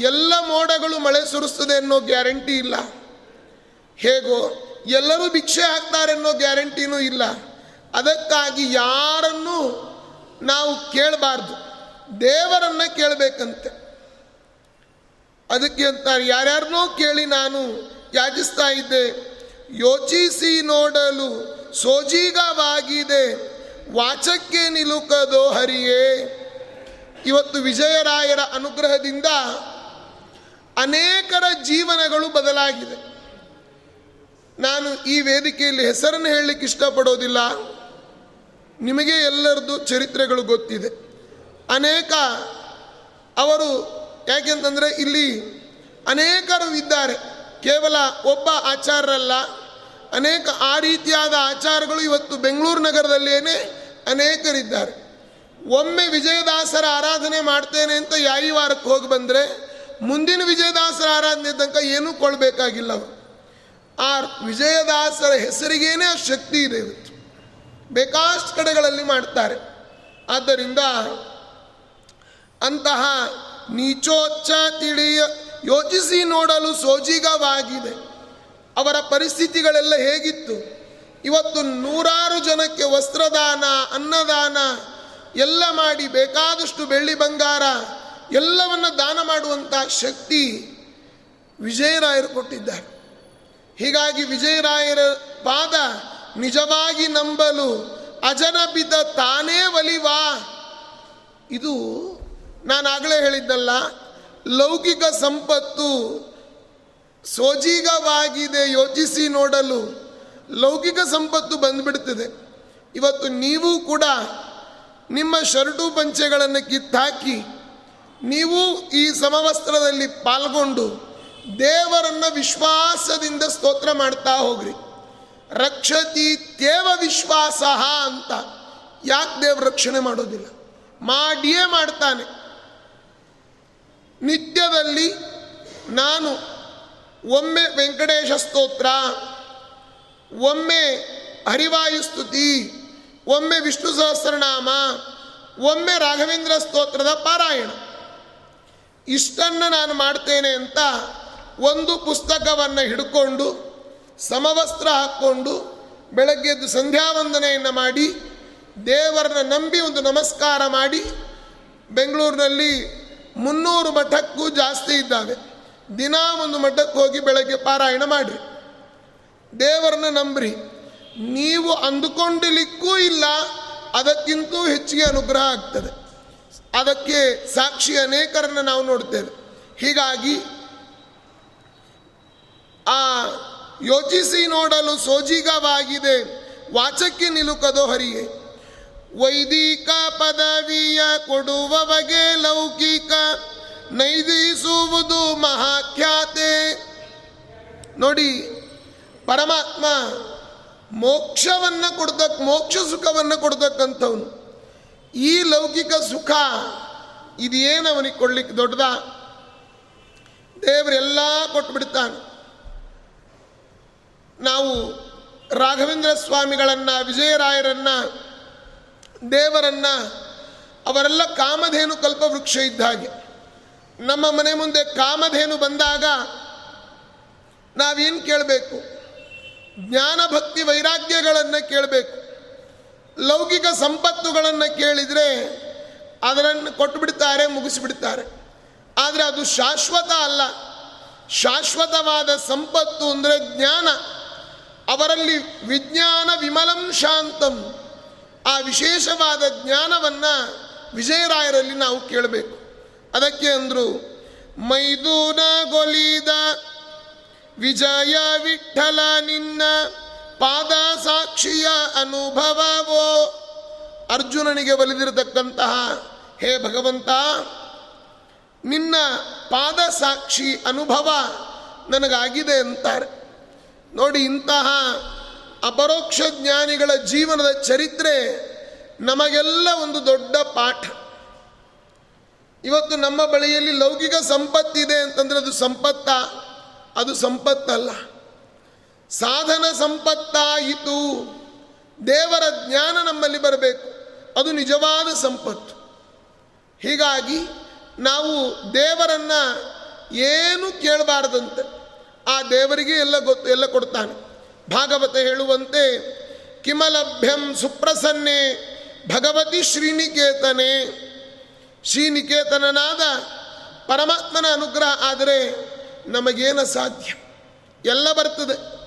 ಎಲ್ಲ ಮೋಡಗಳು ಮಳೆ ಸುರಿಸ್ತದೆ ಅನ್ನೋ ಗ್ಯಾರಂಟಿ ಇಲ್ಲ. ಹೇಗೋ ಎಲ್ಲರೂ ಭಿಕ್ಷೆ ಹಾಕ್ತಾರೆ ಅನ್ನೋ ಗ್ಯಾರಂಟಿನೂ ಇಲ್ಲ. ಅದಕ್ಕಾಗಿ ಯಾರನ್ನು ನಾವು ಕೇಳಬಾರ್ದು. ದೇವರನ್ನ ಕೇಳಬೇಕಂತೆ. ಅದಕ್ಕೆ ಅಂತಾರೆ, ಯಾರ್ಯಾರನ್ನೋ ಕೇಳಿ ನಾನು ಯಾಚಿಸ್ತಾ ಇದ್ದೆ. ಯೋಚಿಸಿ ನೋಡಲು ಸೋಜಿಗವಾಗಿದೆ. ವಾಚಕ್ಕೆ ನಿಲುಕದೋ ಹರಿಯೇ. ಇವತ್ತು ವಿಜಯರಾಯರ ಅನುಗ್ರಹದಿಂದ ಅನೇಕರ ಜೀವನಗಳು ಬದಲಾಗಿದೆ. ನಾನು ಈ ವೇದಿಕೆಯಲ್ಲಿ ಹೆಸರನ್ನು ಹೇಳಲಿಕ್ಕೆ ಇಷ್ಟಪಡೋದಿಲ್ಲ. ನಿಮಗೆ ಎಲ್ಲರದ್ದು ಚರಿತ್ರೆಗಳು ಗೊತ್ತಿದೆ. ಅನೇಕ ಅವರು ಯಾಕೆಂತಂದರೆ ಇಲ್ಲಿ ಅನೇಕರು ಇದ್ದಾರೆ. ಕೇವಲ ಒಬ್ಬ ಆಚಾರರಲ್ಲ ಅನೇಕ ಆ ರೀತಿಯಾದ ಆಚಾರಗಳು ಇವತ್ತು ಬೆಂಗಳೂರು ನಗರದಲ್ಲೇನೆ ಅನೇಕರಿದ್ದಾರೆ. ಒಮ್ಮೆ ವಿಜಯದಾಸರ ಆರಾಧನೆ ಮಾಡ್ತೇನೆ ಅಂತ ಯಾಯಿ ವಾರಕ್ಕೆ ಹೋಗಿ ಬಂದರೆ ಮುಂದಿನ ವಿಜಯದಾಸರ ಆರಾಧನೆ ತನಕ ಏನೂ ಕೊಳ್ಬೇಕಾಗಿಲ್ಲ ಆ ವಿಜಯದಾಸರ ಹೆಸರಿಗೇನೆ ಶಕ್ತಿ ಇದೆ ಇವತ್ತು. ಬೇಕಾಷ್ಟು ಕಡೆಗಳಲ್ಲಿ ಮಾಡ್ತಾರೆ. ಆದ್ದರಿಂದ ಅಂತಹ ನೀಚೋಚ್ಚ ತಿಳಿಯ ಯೋಚಿಸಿ ನೋಡಲು ಸೋಜಿಗವಾಗಿದೆ. ಅವರ ಪರಿಸ್ಥಿತಿಗಳೆಲ್ಲ ಹೇಗಿತ್ತು? ಇವತ್ತು ನೂರಾರು ಜನಕ್ಕೆ ವಸ್ತ್ರದಾನ, ಅನ್ನದಾನ ಎಲ್ಲ ಮಾಡಿ ಬೇಕಾದಷ್ಟು ಬೆಳ್ಳಿ ಬಂಗಾರ ಎಲ್ಲವನ್ನು ದಾನ ಮಾಡುವಂಥ ಶಕ್ತಿ ವಿಜಯರಾಯರು ಕೊಟ್ಟಿದ್ದಾರೆ. ಹೀಗಾಗಿ ವಿಜಯರಾಯರ ಪಾದ ನಿಜವಾಗಿ ನಂಬಲು ಅಜನ ಬಿದ್ದ ತಾನೇ ಒಲಿವಾ? ಇದು ನಾನು ಆಗಲೇ ಹೇಳಿದ್ದಲ್ಲ, ಲೌಕಿಕ ಸಂಪತ್ತು ಸೋಜಿಗವಾಗಿದೆ ಯೋಚಿಸಿ ನೋಡಲು ಲೌಕಿಕ ಸಂಪತ್ತು ಬಂದ್ಬಿಡ್ತದೆ. ಇವತ್ತು ನೀವು ಕೂಡ ನಿಮ್ಮ ಶರ್ಟು ಪಂಚೆಗಳನ್ನು ಕಿತ್ತಾಕಿ, ನೀವು ಈ ಸಮವಸ್ತ್ರದಲ್ಲಿ ಪಾಲ್ಗೊಂಡು ದೇವರನ್ನು ವಿಶ್ವಾಸದಿಂದ ಸ್ತೋತ್ರ ಮಾಡ್ತಾ ಹೋಗ್ರಿ. ರಕ್ಷತಿ ತೇವ ವಿಶ್ವಾಸ ಅಂತ. ಯಾಕೆ ದೇವ್ರ ರಕ್ಷಣೆ ಮಾಡೋದಿಲ್ಲ? ಮಾಡಿಯೇ ಮಾಡ್ತಾನೆ. ನಿತ್ಯದಲ್ಲಿ ನಾನು ಒಮ್ಮೆ ವೆಂಕಟೇಶ ಸ್ತೋತ್ರ, ಒಮ್ಮೆ ಹರಿವಾಯು ಸ್ತುತಿ, ಒಮ್ಮೆ ವಿಷ್ಣು ಸಹಸ್ರನಾಮ, ಒಮ್ಮೆ ರಾಘವೇಂದ್ರ ಸ್ತೋತ್ರದ ಪಾರಾಯಣ. ಇಷ್ಟನ್ನು ನಾನು ಮಾಡ್ತೇನೆ ಅಂತ ಒಂದು ಪುಸ್ತಕವನ್ನು ಹಿಡ್ಕೊಂಡು ಸಮವಸ್ತ್ರ ಹಾಕ್ಕೊಂಡು ಬೆಳಗ್ಗೆದ್ದು ಸಂಧ್ಯಾ ವಂದನೆಯನ್ನು ಮಾಡಿ ದೇವರನ್ನ ನಂಬಿ ಒಂದು ನಮಸ್ಕಾರ ಮಾಡಿ ಬೆಂಗಳೂರಿನಲ್ಲಿ ಮುನ್ನೂರು ಮಠಕ್ಕೂ ಜಾಸ್ತಿ ಇದ್ದಾವೆ. ದಿನ ಒಂದು ಮಠಕ್ಕೆ ಹೋಗಿ ಬೆಳಗ್ಗೆ ಪಾರಾಯಣ ಮಾಡಿರಿ. ದೇವರನ್ನ ನಂಬ್ರಿ. ನೀವು ಅಂದುಕೊಂಡಿಲಿಕ್ಕೂ ಇಲ್ಲ, ಅದಕ್ಕಿಂತೂ ಹೆಚ್ಚಿಗೆ ಅನುಗ್ರಹ ಆಗ್ತದೆ. ಅದಕ್ಕೆ ಸಾಕ್ಷಿ ಅನೇಕರನ್ನು ನಾವು ನೋಡ್ತೇವೆ. ಹೀಗಾಗಿ ಆ ಯೋಚಿಸಿ ನೋಡಲು ಸೋಜಿಗವಾಗಿದೆ. ವಾಚಕ್ಕೆ ನಿಲುಕದೋ ಹರಿಯೇ. ವೈದಿಕ ಪದವಿಯ ಕೊಡುವವಗೆ ಲೌಕಿಕ, ನೈದಿಸುವುದು ಮಹಾಖ್ಯಾತೆ. ನೋಡಿ, ಪರಮಾತ್ಮ ಮೋಕ್ಷವನ್ನು ಕೊಡ್ತಕ್ಕ ಮೋಕ್ಷ ಸುಖವನ್ನು ಕೊಡ್ತಕ್ಕಂಥವನು. ಈ ಲೌಕಿಕ ಸುಖ ಇದೇನು ಅವನಿಗೆ ಕೊಡ್ಲಿಕ್ಕೆ ದೊಡ್ಡದ? ದೇವರೆಲ್ಲ ಕೊಟ್ಬಿಡ್ತಾನೆ. ನಾವು ರಾಘವೇಂದ್ರ ಸ್ವಾಮಿಗಳನ್ನು, ವಿಜಯರಾಯರನ್ನು, ದೇವರನ್ನ, ಅವರೆಲ್ಲ ಕಾಮಧೇನು ಕಲ್ಪವೃಕ್ಷ ಇದ್ದ ಹಾಗೆ. ನಮ್ಮ ಮನೆ ಮುಂದೆ ಕಾಮಧೇನು ಬಂದಾಗ ನಾವೇನು ಕೇಳಬೇಕು? ಜ್ಞಾನ ಭಕ್ತಿ ವೈರಾಗ್ಯಗಳನ್ನು ಕೇಳಬೇಕು. ಲೌಕಿಕ ಸಂಪತ್ತುಗಳನ್ನು ಕೇಳಿದರೆ ಅದರನ್ನು ಕೊಟ್ಟುಬಿಡ್ತಾರೆ ಮುಗಿಸಿಬಿಡ್ತಾರೆ. ಆದರೆ ಅದು ಶಾಶ್ವತ ಅಲ್ಲ. ಶಾಶ್ವತವಾದ ಸಂಪತ್ತು ಅಂದರೆ ಜ್ಞಾನ. ಅವರಲ್ಲಿ ವಿಜ್ಞಾನ ವಿಮಲಂ ಶಾಂತಂ. ಆ ವಿಶೇಷವಾದ ಜ್ಞಾನವನ್ನು ವಿಜಯರಾಯರಲ್ಲಿ ನಾವು ಕೇಳಬೇಕು. ಅದಕ್ಕೆ ಅಂದರು, ಮೈದೂನ ಗೊಲಿದ, ವಿಜಯ ವಿಠಲ ನಿನ್ನ, ಪಾದ ಸಾಕ್ಷಿಯ ಅನುಭವವೋ. ಅರ್ಜುನನಿಗೆ ಒಲಿದಿರತಕ್ಕಂತಹ ಹೇ ಭಗವಂತ, ನಿನ್ನ ಪಾದ ಸಾಕ್ಷಿ ಅನುಭವ ನನಗಾಗಿದೆ ಅಂತಾರೆ. ನೋಡಿ, ಇಂತಹ ಅಪರೋಕ್ಷ ಜ್ಞಾನಿಗಳ ಜೀವನದ ಚರಿತ್ರೆ ನಮಗೆಲ್ಲ ಒಂದು ದೊಡ್ಡ ಪಾಠ. ಇವತ್ತು ನಮ್ಮ ಬಳಿಯಲ್ಲಿ ಲೌಕಿಕ ಸಂಪತ್ತಿದೆ ಅಂತಂದರೆ ಅದು ಸಂಪತ್ತ, ಅದು ಸಂಪತ್ತಲ್ಲ. ಸಾಧನ ಸಂಪತ್ತಾಯಿತು. ದೇವರ ಜ್ಞಾನ ನಮ್ಮಲ್ಲಿ ಬರಬೇಕು. ಅದು ನಿಜವಾದ ಸಂಪತ್ತು. ಹೀಗಾಗಿ ನಾವು ದೇವರನ್ನು ಏನು ಕೇಳಬಾರ್ದಂತೆ ಆ ದೇವರಿಗೆ ಎಲ್ಲ ಗೊತ್ತು, ಎಲ್ಲ ಕೊಡ್ತಾನೆ. ಭಾಗವತ ಹೇಳುವಂತೆ, ಕಿಮಲಭ್ಯಂ ಸುಪ್ರಸನ್ನೆ, ಭಗವತಿ ಶ್ರೀನಿಕೇತನೆ. ಶ್ರೀನಿಕೇತನನಾದ ಪರಮಾತ್ಮನ ಅನುಗ್ರಹ ಆದರೆ ನಮಗೇನ ಸಾಧ್ಯ? ಎಲ್ಲ ಬರ್ತದೆ.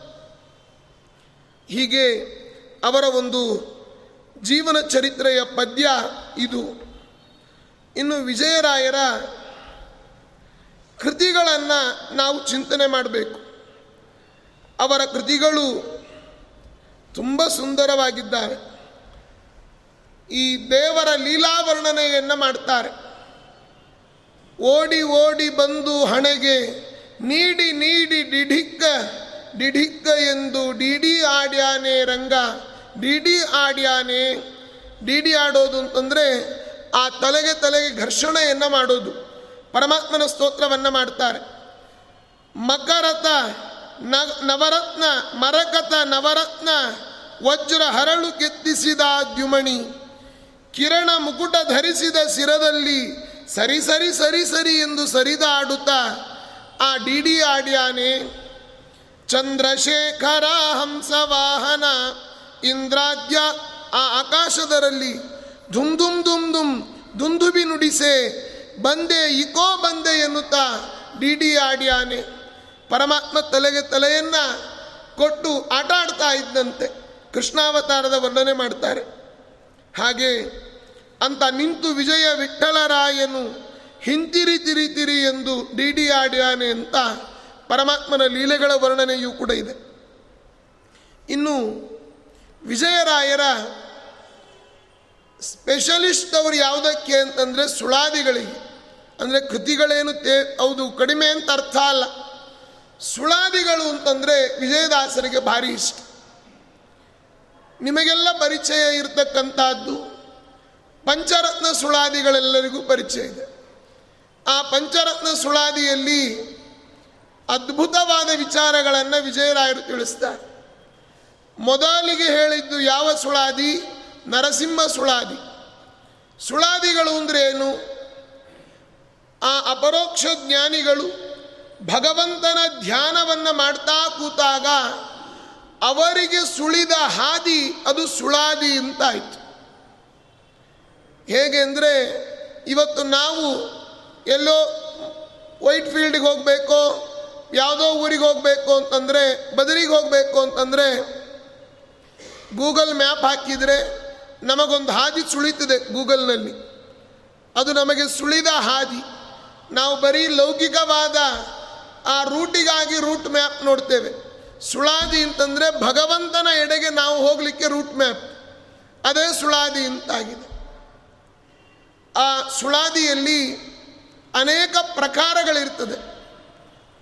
ಹೀಗೆ ಅವರ ಒಂದು ಜೀವನ ಚರಿತ್ರೆಯ ಪದ್ಯ ಇದು. ಇನ್ನು ವಿಜಯರಾಯರ ಕೃತಿಗಳನ್ನು ನಾವು ಚಿಂತನೆ ಮಾಡಬೇಕು. ಅವರ ಕೃತಿಗಳು ತುಂಬ ಸುಂದರವಾಗಿದ್ದಾರೆ. ಈ ದೇವರ ಲೀಲಾವರ್ಣನೆಯನ್ನು ಮಾಡ್ತಾರೆ. ಓಡಿ ಓಡಿ ಬಂದು ಹಣೆಗೆ ನೀಡಿ ನೀಡಿ ಡಿಢಿಕ್ಕ ಡಿಢಿಕ್ಕ ಎಂದು ಡಿಡಿ ಆಡ್ಯಾನೆ ರಂಗ, ಡಿಡಿ ಆಡ್ಯಾನೆ, ಡಿಡಿ ಆಡೋದು ಅಂತಂದರೆ ಆ ತಲೆಗೆ ತಲೆಗೆ ಘರ್ಷಣೆಯನ್ನು ಮಾಡೋದು. ಪರಮಾತ್ಮನ ಸ್ತೋತ್ರವನ್ನು ಮಾಡ್ತಾರೆ ಮಕರತ ನವರತ್ನ ಮರಕತ ನವರತ್ನ, ವಜ್ರ ಹರಳು ಕೆತ್ತಿಸಿದ ದ್ಯುಮಣಿ, ಕಿರಣ ಮುಕುಟ ಧರಿಸಿದ ಶಿರದಲ್ಲಿ ಸರಿ ಸರಿ ಸರಿ ಸರಿ ಎಂದು ಸರಿದಾಡುತ್ತಾ ಆ ಡಿಡಿ ಆಡ್ಯಾನೆ, ಚಂದ್ರಶೇಖರ ಹಂಸ ವಾಹನ ಇಂದ್ರಾಜ್ಯ ಆ ಆಕಾಶದರಲ್ಲಿ ಧುಮ್ ಧುಮ್ ಧುಮ್ ಧುಮ್ ದುಂದುಬಿ ನುಡಿಸೆ ಬಂದೆ ಇಕೋ ಬಂದೆ ಎನ್ನುತ್ತಾ ಡಿಡಿ ಆಡ್ಯಾನೆ. ಪರಮಾತ್ಮ ತಲೆಗೆ ತಲೆಯನ್ನು ಕೊಟ್ಟು ಆಟ ಆಡ್ತಾ ಇದ್ದಂತೆ. ಕೃಷ್ಣಾವತಾರದ ವರ್ಣನೆ ಮಾಡ್ತಾರೆ. ಹಾಗೆ ಅಂತ ನಿಂತು ವಿಜಯ ವಿಠಲರಾಯನು ಹಿಂತಿರಿ ತಿರಿ ತಿರಿ ಎಂದು ಡಿ ಡಿ ಆಡ್ಯಾನೆ ಅಂತ ಪರಮಾತ್ಮನ ಲೀಲೆಗಳ ವರ್ಣನೆಯೂ ಕೂಡ ಇದೆ. ಇನ್ನು ವಿಜಯರಾಯರ ಸ್ಪೆಷಲಿಸ್ಟ್ ಅವರು ಯಾವುದಕ್ಕೆ ಅಂತಂದರೆ ಸುಳಾದಿಗಳಿಗೆ. ಅಂದರೆ ಕೃತಿಗಳೇನು ತೇ, ಹೌದು, ಕಡಿಮೆ ಅಂತ ಅರ್ಥ ಅಲ್ಲ. ಸುಳಾದಿಗಳು ಅಂತಂದರೆ ವಿಜಯದಾಸರಿಗೆ ಭಾರಿ ಇಷ್ಟ. ನಿಮಗೆಲ್ಲ ಪರಿಚಯ ಇರತಕ್ಕಂಥದ್ದು ಪಂಚರತ್ನ ಸುಳಾದಿಗಳೆಲ್ಲರಿಗೂ ಪರಿಚಯ ಇದೆ. ಆ ಪಂಚರತ್ನ ಸುಳಾದಿಯಲ್ಲಿ ಅದ್ಭುತವಾದ ವಿಚಾರಗಳನ್ನು ವಿಜಯರಾಯರು ತಿಳಿಸ್ತಾರೆ. ಮೊದಲಿಗೆ ಹೇಳಿದ್ದು ಯಾವ ಸುಳಾದಿ? ನರಸಿಂಹ ಸುಳಾದಿ. ಸುಳಾದಿಗಳು ಅಂದ್ರೆ ಏನು? ಆ ಅಪರೋಕ್ಷ ಜ್ಞಾನಿಗಳು ಭಗವಂತನ ಧ್ಯಾನವನ್ನು ಮಾಡ್ತಾ ಕೂತಾಗ ಅವರಿಗೆ ಸುಳಿದ ಹಾದಿ ಅದು ಸುಳಾದಿ ಅಂತಾಯಿತು. ಹೇಗೆ ಅಂದರೆ ಇವತ್ತು ನಾವು ಎಲ್ಲೋ ವೈಟ್ ಫೀಲ್ಡಿಗೆ ಹೋಗಬೇಕು, ಯಾವುದೋ ಊರಿಗೆ ಹೋಗಬೇಕು ಅಂತಂದರೆ, ಬದರಿಗೆ ಹೋಗಬೇಕು ಅಂತಂದರೆ ಗೂಗಲ್ ಮ್ಯಾಪ್ ಹಾಕಿದರೆ ನಮಗೊಂದು ಹಾದಿ ಸುಳಿತದೆ ಗೂಗಲ್ನಲ್ಲಿ. ಅದು ನಮಗೆ ಸುಳಿದ ಹಾದಿ. ನಾವು ಬರೀ ಲೌಕಿಕವಾದ ಆ ರೂಟಿಗಾಗಿ ರೂಟ್ ಮ್ಯಾಪ್ ನೋಡ್ತೇವೆ. ಸುಳಾದಿ ಅಂತಂದರೆ ಭಗವಂತನ ಎಡೆಗೆ ನಾವು ಹೋಗಲಿಕ್ಕೆ ರೂಟ್ ಮ್ಯಾಪ್. ಅದೇ ಸುಳಾದಿ ಅಂತಾಗಿದೆ. ಆ ಸುಳಾದಿಯಲ್ಲಿ ಅನೇಕ ಪ್ರಕಾರಗಳಿರ್ತದೆ.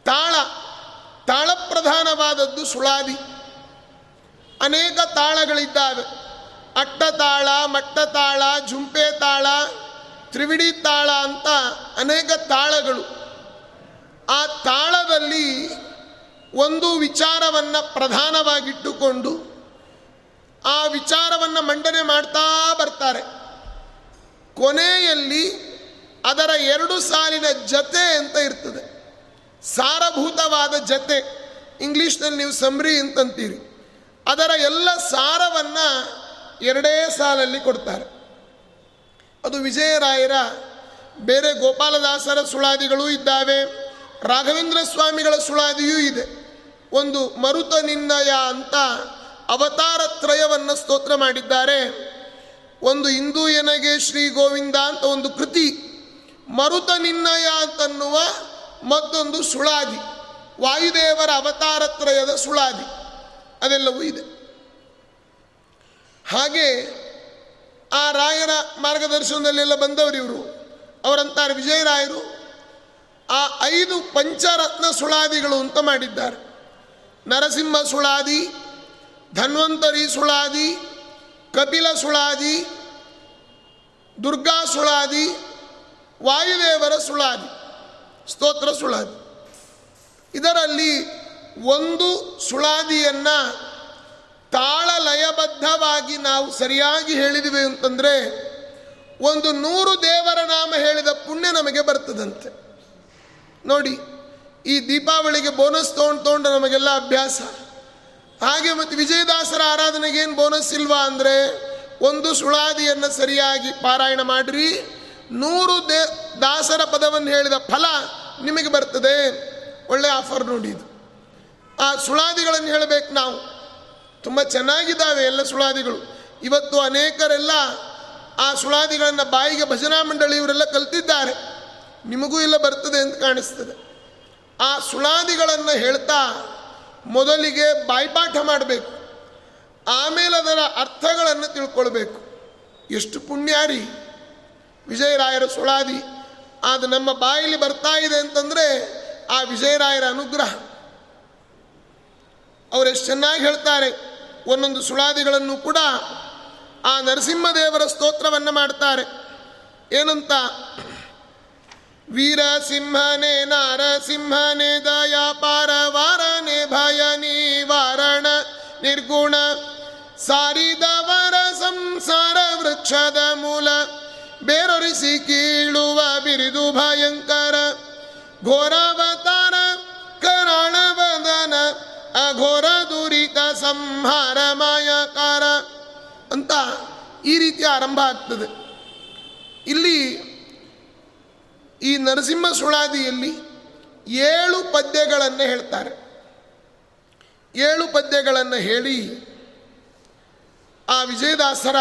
ತಾಳ ತಾಳ ಪ್ರಧಾನವಾದದ್ದು ಸುಳಾದಿ. ಅನೇಕ ತಾಳಗಳಿದ್ದಾವೆ. ಅಟ್ಟತಾಳ, ಮಟ್ಟತಾಳ ಜುಂಪೆ ತಾಳ ತ್ರಿವಿಡಿ ತಾಳ ಅಂತ ಅನೇಕ ತಾಳಗಳು. ಆ ತಾಳದಲ್ಲಿ ಒಂದು ವಿಚಾರವನ್ನು ಪ್ರಧಾನವಾಗಿಟ್ಟುಕೊಂಡು ಆ ವಿಚಾರವನ್ನು ಮಂಡನೆ ಮಾಡ್ತಾ ಬರ್ತಾರೆ. ಕೊನೆಯಲ್ಲಿ ಅದರ ಎರಡು ಸಾಲಿನ ಜತೆ ಅಂತ ಇರ್ತದೆ. ಸಾರಭೂತವಾದ ಜತೆ, ಇಂಗ್ಲೀಷ್ನಲ್ಲಿ ನೀವು ಸಂಬ್ರಿ ಅಂತಂತೀರಿ. ಅದರ ಎಲ್ಲ ಸಾರವನ್ನು ಎರಡೇ ಸಾಲಲ್ಲಿ ಕೊಡ್ತಾರೆ. ಅದು ವಿಜಯರಾಯರ. ಬೇರೆ ಗೋಪಾಲದಾಸರ ಸುಳಾದಿಗಳೂ ಇದ್ದಾವೆ. ರಾಘವೇಂದ್ರ ಸ್ವಾಮಿಗಳ ಸುಳಾದಿಯೂ ಇದೆ. ಒಂದು ಮರುತ ನಿನ್ನಯ ಅಂತ ಅವತಾರ ತ್ರಯವನ್ನು ಸ್ತೋತ್ರ ಮಾಡಿದ್ದಾರೆ. ಒಂದು ಹಿಂದೂ ಎನಗೆ ಶ್ರೀ ಗೋವಿಂದ ಅಂತ ಒಂದು ಕೃತಿ. ಮರುತ ನಿನ್ನಯ ಅಂತನ್ನುವ ಮತ್ತೊಂದು ಸುಳಾದಿ. ವಾಯುದೇವರ ಅವತಾರತ್ರಯದ ಸುಳಾದಿ. ಅದೆಲ್ಲವೂ ಇದೆ. ಹಾಗೆ ಆ ರಾಯರ ಮಾರ್ಗದರ್ಶನದಲ್ಲೆಲ್ಲ ಬಂದವರು ಇವರು. ಅವರಂತಾರೆ ವಿಜಯರಾಯರು. ಆ ಐದು ಪಂಚರತ್ನ ಸುಳಾದಿಗಳು ಅಂತ ಮಾಡಿದ್ದಾರೆ. ನರಸಿಂಹ ಸುಳಾದಿ, ಧನ್ವಂತರಿ ಸುಳಾದಿ, ಕಪಿಲ ಸುಳಾದಿ, ದುರ್ಗಾ ಸುಳಾದಿ, ವಾಯುದೇವರ ಸುಳಾದಿ, ಸ್ತೋತ್ರ ಸುಳಾದಿ. ಇದರಲ್ಲಿ ಒಂದು ಸುಳಾದಿಯನ್ನು ತಾಳ ಲಯಬದ್ಧವಾಗಿ ನಾವು ಸರಿಯಾಗಿ ಹೇಳಿದಿವಿ ಅಂತಂದರೆ ಒಂದು ನೂರು ದೇವರ ನಾಮ ಹೇಳಿದ ಪುಣ್ಯ ನಮಗೆ ಬರ್ತದಂತೆ. ನೋಡಿ, ಈ ದೀಪಾವಳಿಗೆ ಬೋನಸ್ ತೊಗೊಂಡು ತೊಗೊಂಡು ನಮಗೆಲ್ಲ ಅಭ್ಯಾಸ. ಹಾಗೆ ಮತ್ತು ವಿಜಯದಾಸರ ಆರಾಧನೆಗೆ ಏನು ಬೋನಸ್ ಇಲ್ವಾ ಅಂದರೆ ಒಂದು ಸುಳಾದಿಯನ್ನು ಸರಿಯಾಗಿ ಪಾರಾಯಣ ಮಾಡಿರಿ, ನೂರು ದೇ, ದಾಸರ ಪದವನ್ನು ಹೇಳಿದ ಫಲ ನಿಮಗೆ ಬರ್ತದೆ. ಒಳ್ಳೆ ಆಫರ್ ನೋಡಿ ಇದು. ಆ ಸುಳಾದಿಗಳನ್ನು ಹೇಳಬೇಕು ನಾವು. ತುಂಬ ಚೆನ್ನಾಗಿದ್ದಾವೆ ಎಲ್ಲ ಸುಳಾದಿಗಳು. ಇವತ್ತು ಅನೇಕರೆಲ್ಲ ಆ ಸುಳಾದಿಗಳನ್ನು ಬಾಯಿಗೆ ಭಜನಾ ಮಂಡಳಿ ಇವರೆಲ್ಲ ಕಲ್ತಿದ್ದಾರೆ. ನಿಮಗೂ ಇಲ್ಲ ಬರ್ತದೆ ಅಂತ ಕಾಣಿಸ್ತದೆ. ಆ ಸುಳಾದಿಗಳನ್ನು ಹೇಳ್ತಾ ಮೊದಲಿಗೆ ಬಾಯ್ಪಾಠ ಮಾಡಬೇಕು. ಆಮೇಲೆ ಅದರ ಅರ್ಥಗಳನ್ನು ತಿಳ್ಕೊಳ್ಬೇಕು. ಎಷ್ಟು ಪುಣ್ಯಾರಿ ವಿಜಯರಾಯರ ಸುಳಾದಿ. ಅದು ನಮ್ಮ ಬಾಯಲ್ಲಿ ಬರ್ತಾ ಇದೆ ಅಂತಂದರೆ ಆ ವಿಜಯರಾಯರ ಅನುಗ್ರಹ. ಅವರೆಷ್ಟು ಚೆನ್ನಾಗಿ ಹೇಳ್ತಾರೆ. ಒಂದೊಂದು ಸುಳಾದಿಗಳನ್ನು ಕೂಡ ಆ ನರಸಿಂಹದೇವರ ಸ್ತೋತ್ರವನ್ನು ಮಾಡ್ತಾರೆ. ಏನಂತ? ವೀರ ಸಿಂಹನೇ ನಾರಸಿಂಹನೇ ದಯಾ ಪಾರವಾರನೆ ಭಯ ನಿವಾರಣ ನಿರ್ಗುಣ, ಸಾರಿದವರ ಸಂಸಾರ, ವೃಕ್ಷದ ಮೂಲ, ಬೇರೊರಿಸಿ ಕೀಳುವ ಬಿರಿದು ಭಯಂಕರ, ಘೋರಾವತಾರ ಕರಾಳವದನ ಅಘೋರ ದುರಿತ ಸಂಹಾರ ಮಾಯಕಾರ ಅಂತ ಈ ರೀತಿ ಆರಂಭ ಆಗ್ತದೆ. ಇಲ್ಲಿ ಈ ನರಸಿಂಹ ಸುಳಾದಿಯಲ್ಲಿ ಏಳು ಪದ್ಯಗಳನ್ನು ಹೇಳ್ತಾರೆ. ಏಳು ಪದ್ಯಗಳನ್ನು ಹೇಳಿ ಆ ವಿಜಯದಾಸರ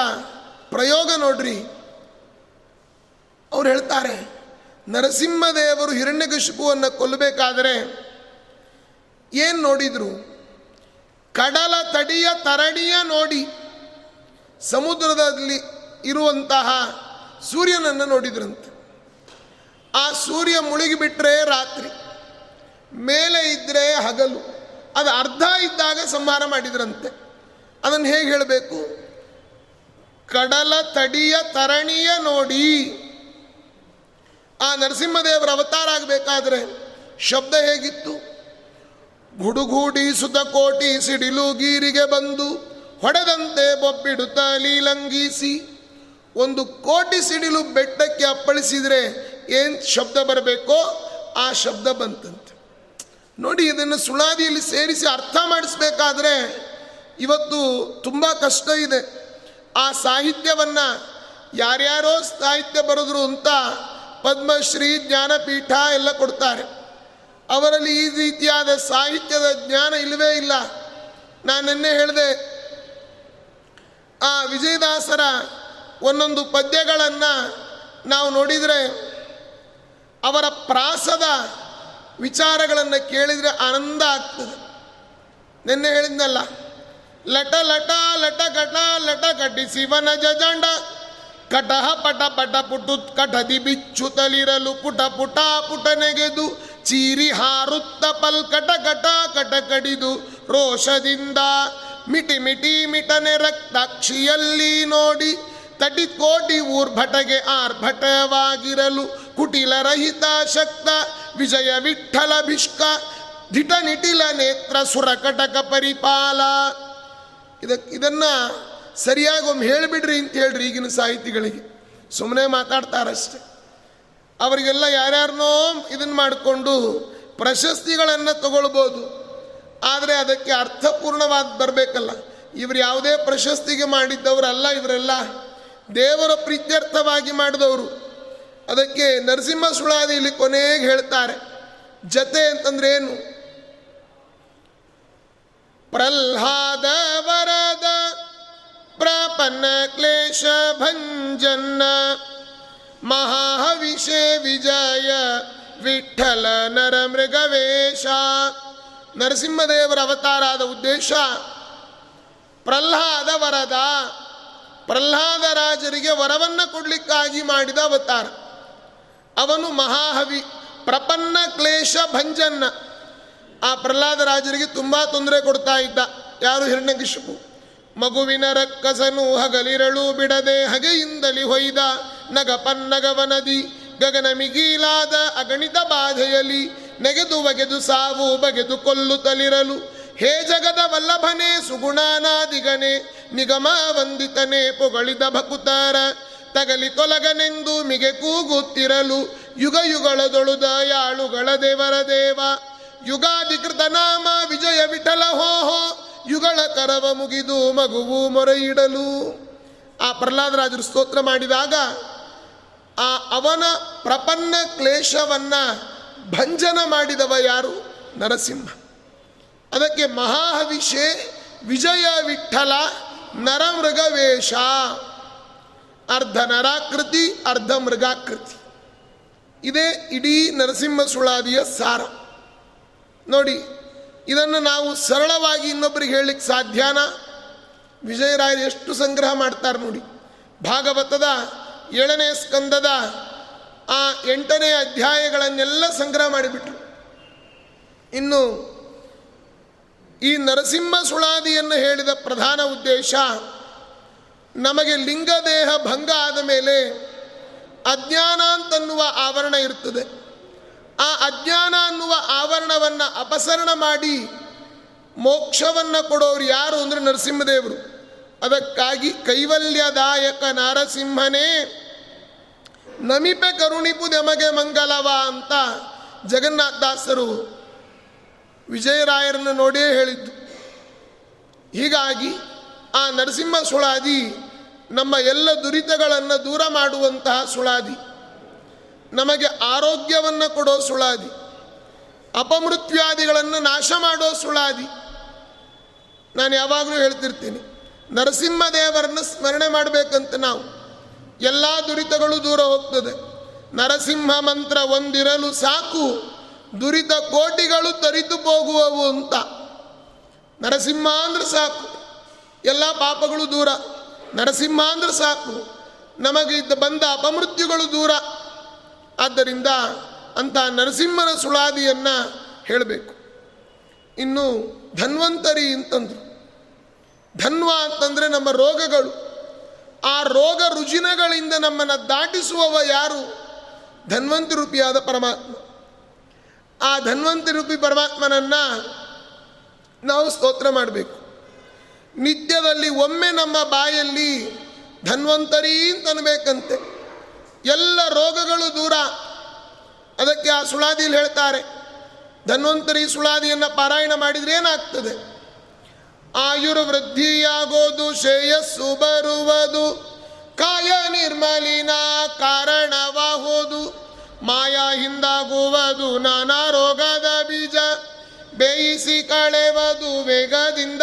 ಪ್ರಯೋಗ ನೋಡ್ರಿ. ಅವ್ರು ಹೇಳ್ತಾರೆ ನರಸಿಂಹದೇವರು ಹಿರಣ್ಯಕಶಿಪುವನ್ನು ಕೊಲ್ಲಬೇಕಾದರೆ ಏನು ನೋಡಿದ್ರು? ಕಡಲ ತಡಿಯ ತರಣಿಯ ನೋಡಿ ಸಮುದ್ರದಲ್ಲಿ ಇರುವಂತಹ ಸೂರ್ಯನನ್ನು ನೋಡಿದ್ರಂತೆ. ಆ ಸೂರ್ಯ ಮುಳುಗಿಬಿಟ್ರೆ ರಾತ್ರಿ, ಮೇಲೆ ಇದ್ದರೆ ಹಗಲು, ಅದು ಅರ್ಧ ಇದ್ದಾಗ ಸಂಹಾರ ಮಾಡಿದ್ರಂತೆ. ಅದನ್ನು ಹೇಗೆ ಹೇಳಬೇಕು? ಕಡಲ ತಡಿಯ ತರಣಿಯ ನೋಡಿ. ಆ ನರಸಿಂಹದೇವರ ಅವತಾರ ಆಗಬೇಕಾದ್ರೆ ಶಬ್ದ ಹೇಗಿತ್ತು? ಗುಡುಗೂಡಿ ಸುತ ಕೋಟಿ ಸಿಡಿಲು ಗೀರಿಗೆ ಬಂದು ಹೊಡೆದಂತೆ ಬೊಬ್ಬಿಡುತ್ತ ಲೀಲಂಗೀಸಿ. ಒಂದು ಕೋಟಿ ಸಿಡಿಲು ಬೆಟ್ಟಕ್ಕೆ ಅಪ್ಪಳಿಸಿದರೆ ಏನು ಶಬ್ದ ಬರಬೇಕೋ ಆ ಶಬ್ದ ಬಂತಂತೆ. ನೋಡಿ ಇದನ್ನು ಸುಳಾದಿಯಲ್ಲಿ ಸೇರಿಸಿ ಅರ್ಥ ಮಾಡಿಸ್ಬೇಕಾದ್ರೆ ಇವತ್ತು ತುಂಬ ಕಷ್ಟ ಇದೆ. ಆ ಸಾಹಿತ್ಯವನ್ನು ಯಾರ್ಯಾರೋ ಸಾಹಿತ್ಯ ಬರೆದ್ರು ಅಂತ ಪದ್ಮಶ್ರೀ ಜ್ಞಾನಪೀಠ ಎಲ್ಲ ಕೊಡ್ತಾರೆ. ಅವರಲ್ಲಿ ಈ ರೀತಿಯಾದ ಸಾಹಿತ್ಯದ ಜ್ಞಾನ ಇಲ್ಲವೇ ಇಲ್ಲ. ನಾನು ನಿನ್ನೆ ಹೇಳಿದೆ, ಆ ವಿಜಯದಾಸರ ಒಂದೊಂದು ಪದ್ಯಗಳನ್ನು ನಾವು ನೋಡಿದರೆ ಅವರ ಪ್ರಾಸದ ವಿಚಾರಗಳನ್ನು ಕೇಳಿದರೆ ಆನಂದ ಆಗ್ತದೆ. ನಿನ್ನೆ ಹೇಳಿದ್ನಲ್ಲ, ಲಟ ಲಟ ಲಟ ಕಟ ಲಟ ಗಟ್ಟಿ ಶಿವನ ಜಜಂಡ ಕಟಹ ಪಟ ಪಟ ಪುಟು ಕಟದಿ ಬಿಚ್ಚುತ್ತಲಿರಲು ಪುಟ ಪುಟ ಪುಟ ನೆಗೆದು ಚೀರಿ ಹಾರುತ್ತ ಪಲ್ಕಟ ಕಟ ಕಟ ಕಡಿದು ರೋಷದಿಂದ ಮಿಟಿ ಮಿಟಿ ಮಿಟನೆ ರಕ್ತಾಕ್ಷಿಯಲ್ಲಿ ನೋಡಿ ತಟಿ ಕೋಟಿ ಊರ್ಭಟಗೆ ಆರ್ಭಟವಾಗಿರಲು ಕುಟಿಲ ರಹಿತ ಶಕ್ತ ವಿಜಯ ವಿಠಲ ಭಿಷ್ಕ ಧಿಟ ನಿಟಿಲ ನೇತ್ರ ಸುರಕಟಕ ಪರಿಪಾಲ. ಇದಕ್ಕೆ ಇದನ್ನು ಸರಿಯಾಗಿ ಒಮ್ಮೆ ಹೇಳಿಬಿಡ್ರಿ ಅಂತ ಹೇಳ್ರಿ ಈಗಿನ ಸಾಹಿತಿಗಳಿಗೆ. ಸುಮ್ಮನೆ ಮಾತಾಡ್ತಾರಷ್ಟೆ. ಅವರಿಗೆಲ್ಲ ಯಾರ್ಯಾರನೋ ಇದನ್ನು ಮಾಡಿಕೊಂಡು ಪ್ರಶಸ್ತಿಗಳನ್ನು ತಗೊಳ್ಬೋದು. ಆದರೆ ಅದಕ್ಕೆ ಅರ್ಥಪೂರ್ಣವಾದ ಬರಬೇಕಲ್ಲ. ಇವರು ಯಾವುದೇ ಪ್ರಶಸ್ತಿಗೆ ಮಾಡಿದ್ದವರಲ್ಲ ಇವರೆಲ್ಲ ದೇವರ ಪ್ರೀತ್ಯರ್ಥವಾಗಿ ಮಾಡಿದವರು. ಅದಕ್ಕೆ ನರಸಿಂಹ ಸುಳಾದಿ ಇಲ್ಲಿ ಕೊನೆಗೆ ಹೇಳ್ತಾರೆ, ಜತೆ ಅಂತಂದ್ರೆ ಏನು? ಪ್ರಹ್ಲಾದ ವರದ ಪ್ರಪನ್ನ ಕ್ಲೇಶ ಭಂಜನ್ನ. ಮಹಾವಿಷೆ ವಿಜಯ ವಿಠಲ ನರ ಮೃಗವೇಶ ನರಸಿಂಹದೇವರ ಅವತಾರ ಆದ ಉದ್ದೇಶ ಪ್ರಹ್ಲಾದ ವರದ, ಪ್ರಹ್ಲಾದ ರಾಜರಿಗೆ ವರವನ್ನು ಕೊಡಲಿಕ್ಕಾಗಿ ಮಾಡಿದ ಅವತಾರ. ಅವನು ಮಹಾಹವಿ, ಪ್ರಪನ್ನ ಕ್ಲೇಶ ಭಂಜನ್ನ. ಆ ಪ್ರಹ್ಲಾದ ರಾಜರಿಗೆ ತುಂಬ ತೊಂದರೆ ಕೊಡ್ತಾ ಇದ್ದ. ಯಾರು ಹಿರಣ್ಯಕಿಶಿಪು ಮಗುವಿನ ರಕ್ಕಸನು ಹಗಲಿರಳು ಬಿಡದೆ ಹಗೆಯಿಂದಲಿ ಹೊಯ್ದ. ನಗಪನ್ನಗವನದಿ ಗಗನ ಮಿಗೀಲಾದ ಅಗಣಿತ ಬಾಧೆಯಲಿ, ನೆಗೆದು ಬಗೆದು ಸಾವು ಬಗೆದು ಕೊಲ್ಲುತ್ತಲಿರಲು ಹೇ ಜಗದ ವಲ್ಲಭನೇ, ಸುಗುಣಾನಾದಿಗನೆ, ನಿಗಮ ವಂದಿತನೆ, ಪೊಗಳಿದ ಭಕುತಾರ, ತಗಲಿ ತೊಲಗನೆಂದು ಮಿಗೆ ಕೂಗುತ್ತಿರಲು, ಯುಗ ಯುಗಳದೊಳುದ ಯಾಳುಗಳ ದೇವರ ದೇವ, ಯುಗಾಧಿಕೃತ ನಾಮ ವಿಜಯ ವಿಠಲ ಹೋ ಹೋ, ಯುಗಳ ಕರವ ಮುಗಿದು ಮಗುವು ಮೊರೆಯಿಡಲು. ಆ ಪ್ರಹ್ಲಾದರಾಜರು ಸ್ತೋತ್ರ ಮಾಡಿದಾಗ ಆ ಅವನ ಪ್ರಪನ್ನ ಕ್ಲೇಶವನ್ನು ಭಂಜನ ಮಾಡಿದವ ಯಾರು? ನರಸಿಂಹ. ಅದಕ್ಕೆ ಮಹಾಹವಿಷೆ ವಿಜಯ ವಿಠಲ ನರಮೃಗವೇಷ. ಅರ್ಧ ನರಾಕೃತಿ, ಅರ್ಧ ಮೃಗಾಕೃತಿ. ಇದೇ ಇಡೀ ನರಸಿಂಹ ಸುಳಾದಿಯ ಸಾರ. ನೋಡಿ, ಇದನ್ನು ನಾವು ಸರಳವಾಗಿ ಇನ್ನೊಬ್ಬರಿಗೆ ಹೇಳಲಿಕ್ಕೆ ಸಾಧ್ಯನಾ? ವಿಜಯರಾಯರು ಎಷ್ಟು ಸಂಗ್ರಹ ಮಾಡ್ತಾರೆ ನೋಡಿ. ಭಾಗವತದ ಏಳನೇ ಸ್ಕಂದದ ಆ ಎಂಟನೇ ಅಧ್ಯಾಯಗಳನ್ನೆಲ್ಲ ಸಂಗ್ರಹ ಮಾಡಿಬಿಟ್ರು. ಇನ್ನು ಈ ನರಸಿಂಹ ಸುಳಾದಿಯನ್ನು ಹೇಳಿದ ಪ್ರಧಾನ ಉದ್ದೇಶ, ನಮಗೆ ಲಿಂಗದೇಹ ಭಂಗ ಆದ ಮೇಲೆ ಅಜ್ಞಾನ ಅಂತನ್ನುವ ಆವರಣ ಇರುತ್ತದೆ ಆ ಅಜ್ಞಾನ ಅನ್ನುವ ಆವರಣವನ್ನು ಅಪಸರಣ ಮಾಡಿ ಮೋಕ್ಷವನ್ನು ಕೊಡೋರು ಯಾರು ಅಂದರೆ ನರಸಿಂಹದೇವರು. ಅದಕ್ಕಾಗಿ ಕೈವಲ್ಯದಾಯಕ ನಾರಸಿಂಹನೇ ನಮಿಪೆ ಕರುಣಿಪು ನಮಗೆ ಮಂಗಲವ ಅಂತ ಜಗನ್ನಾಥದಾಸರು ವಿಜಯರಾಯರನ್ನು ನೋಡಿಯೇ ಹೇಳಿದ್ದು. ಹೀಗಾಗಿ ಆ ನರಸಿಂಹ ಸುಳಾದಿ ನಮ್ಮ ಎಲ್ಲ ದುರಿತಗಳನ್ನು ದೂರ ಮಾಡುವಂತಹ ಸುಳಾದಿ. ನಮಗೆ ಆರೋಗ್ಯವನ್ನು ಕೊಡೋ ಸುಳಾದಿ. ಅಪಮೃತ್ಯಾದಿಗಳನ್ನು ನಾಶ ಮಾಡೋ ಸುಳಾದಿ. ನಾನು ಯಾವಾಗಲೂ ಹೇಳ್ತಿರ್ತೀನಿ ನರಸಿಂಹದೇವರನ್ನು ಸ್ಮರಣೆ ಮಾಡಬೇಕಂತ ನಾವು. ಎಲ್ಲ ದುರಿತಗಳು ದೂರ ಹೋಗ್ತದೆ. ನರಸಿಂಹ ಮಂತ್ರ ಒಂದಿರಲು ಸಾಕು. ದುರಿತ ಕೋಟಿಗಳು ತರಿತು ಹೋಗುವವು ಅಂತ. ನರಸಿಂಹ ಅಂದ್ರೆ ಸಾಕು. ಎಲ್ಲ ಪಾಪಗಳು ದೂರ. ನರಸಿಂಹ ಅಂದ್ರೆ ಸಾಕು. ನಮಗೆ ಬಂದ ಅಪಮೃತ್ಯುಗಳು ದೂರ. ಆದ್ದರಿಂದ ಅಂತ ನರಸಿಂಹನ ಸುಳಾದಿಯನ್ನು ಹೇಳಬೇಕು. ಇನ್ನು ಧನ್ವಂತರಿ ಅಂತಂದ್ರು. ಧನ್ವ ಅಂತಂದರೆ ನಮ್ಮ ರೋಗಗಳು. ಆ ರೋಗ ರುಜಿನಗಳಿಂದ ನಮ್ಮನ್ನು ದಾಟಿಸುವವ ಯಾರು? ಧನ್ವಂತಿ ರೂಪಿಯಾದ ಪರಮಾತ್ಮ ಆ ಧನ್ವಂತಿ ರೂಪಿ ಪರಮಾತ್ಮನನ್ನು ನಾವು ಸ್ತೋತ್ರ ಮಾಡಬೇಕು. ನಿತ್ಯದಲ್ಲಿ ಒಮ್ಮೆ ನಮ್ಮ ಬಾಯಲ್ಲಿ ಧನ್ವಂತರಿ ಅಂತ ಅನ್ಬೇಕಂತೆ ಎಲ್ಲ ರೋಗಗಳು ದೂರ. ಅದಕ್ಕೆ ಆ ಸುಳಾದಿಯಲ್ಲಿ ಹೇಳ್ತಾರೆ, ಧನ್ವಂತರಿ ಸುಳಾದಿಯನ್ನು ಪಾರಾಯಣ ಮಾಡಿದರೆ ಏನಾಗ್ತದೆ? ಆಯುರ್ವೃದ್ಧಿಯಾಗೋದು, ಶ್ರೇಯಸ್ಸು ಬರುವುದು, ಕಾಯ ನಿರ್ಮಲಿನ ಕಾರಣವಾಗೋದು, ಮಾಯಾ ಹಿಂದಾಗುವುದು ನಾನಾ ರೋಗದ ಬೀಜ, ಬೇಯಿಸಿ ಕಳೆವದು ವೇಗದಿಂದ.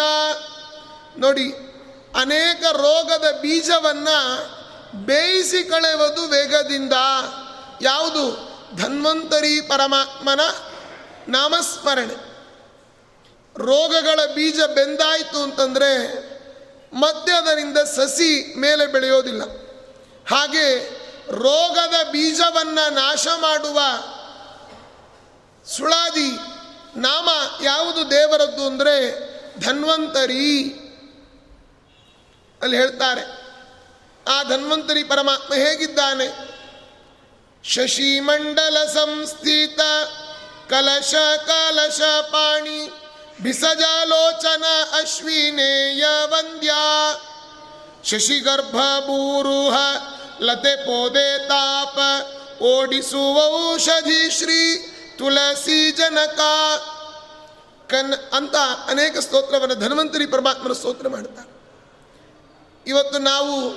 ನೋಡಿ, ಅನೇಕ ರೋಗದ ಬೀಜವನ್ನು ಬೇಯಿಸಿ ಕಳೆವದು ವೇಗದಿಂದ. ಯಾವುದು? ಧನ್ವಂತರಿ ಪರಮಾತ್ಮನ ನಾಮಸ್ಮರಣೆ. ರೋಗಗಳ ಬೀಜ ಬೆಂದಾಯಿತು ಅಂತಂದರೆ ಮತ್ತೆ ಅದರಿಂದ ಸಸಿ ಮೇಲೆ ಬೆಳೆಯೋದಿಲ್ಲ. ಹಾಗೆ ರೋಗದ ಬೀಜವನ್ನು ನಾಶ ಮಾಡುವ ಸುಳಾದಿ ನಾಮ ಯಾವುದು ದೇವರದ್ದು ಅಂದರೆ ಧನ್ವಂತರಿ ಅಲ್ಲಿ ಹೇಳ್ತಾರೆ. ಆ ಧನ್ವಂತರಿ ಪರಮಾತ್ಮ ಹೇಗಿದ್ದಾನೆ? ಶಶಿಮಂಡಲ ಸಂಸ್ಥಿತ ಕಲಶ ಕಲಶ ಪಾಣಿ ಬಿಸಜಾಲೋಚನ ಅಶ್ವಿನೇಯ ವಂದ್ಯ ಶಶಿಗರ್ಭಭೂರುಹ ಲತೆ ಪೋದೆ ತಾಪ ಓಡಿಸುವ ಔಷಧಿ ಶ್ರೀ ತುಳಸಿ ಜನಕ. ಕನ್ ಅಂತ ಅನೇಕ ಸ್ತೋತ್ರವನ್ನು ಧನ್ವಂತರಿ ಪರಮಾತ್ಮನ ಸ್ತೋತ್ರ ಮಾಡ್ತಾರೆ. ಇವತ್ತು ನಾವು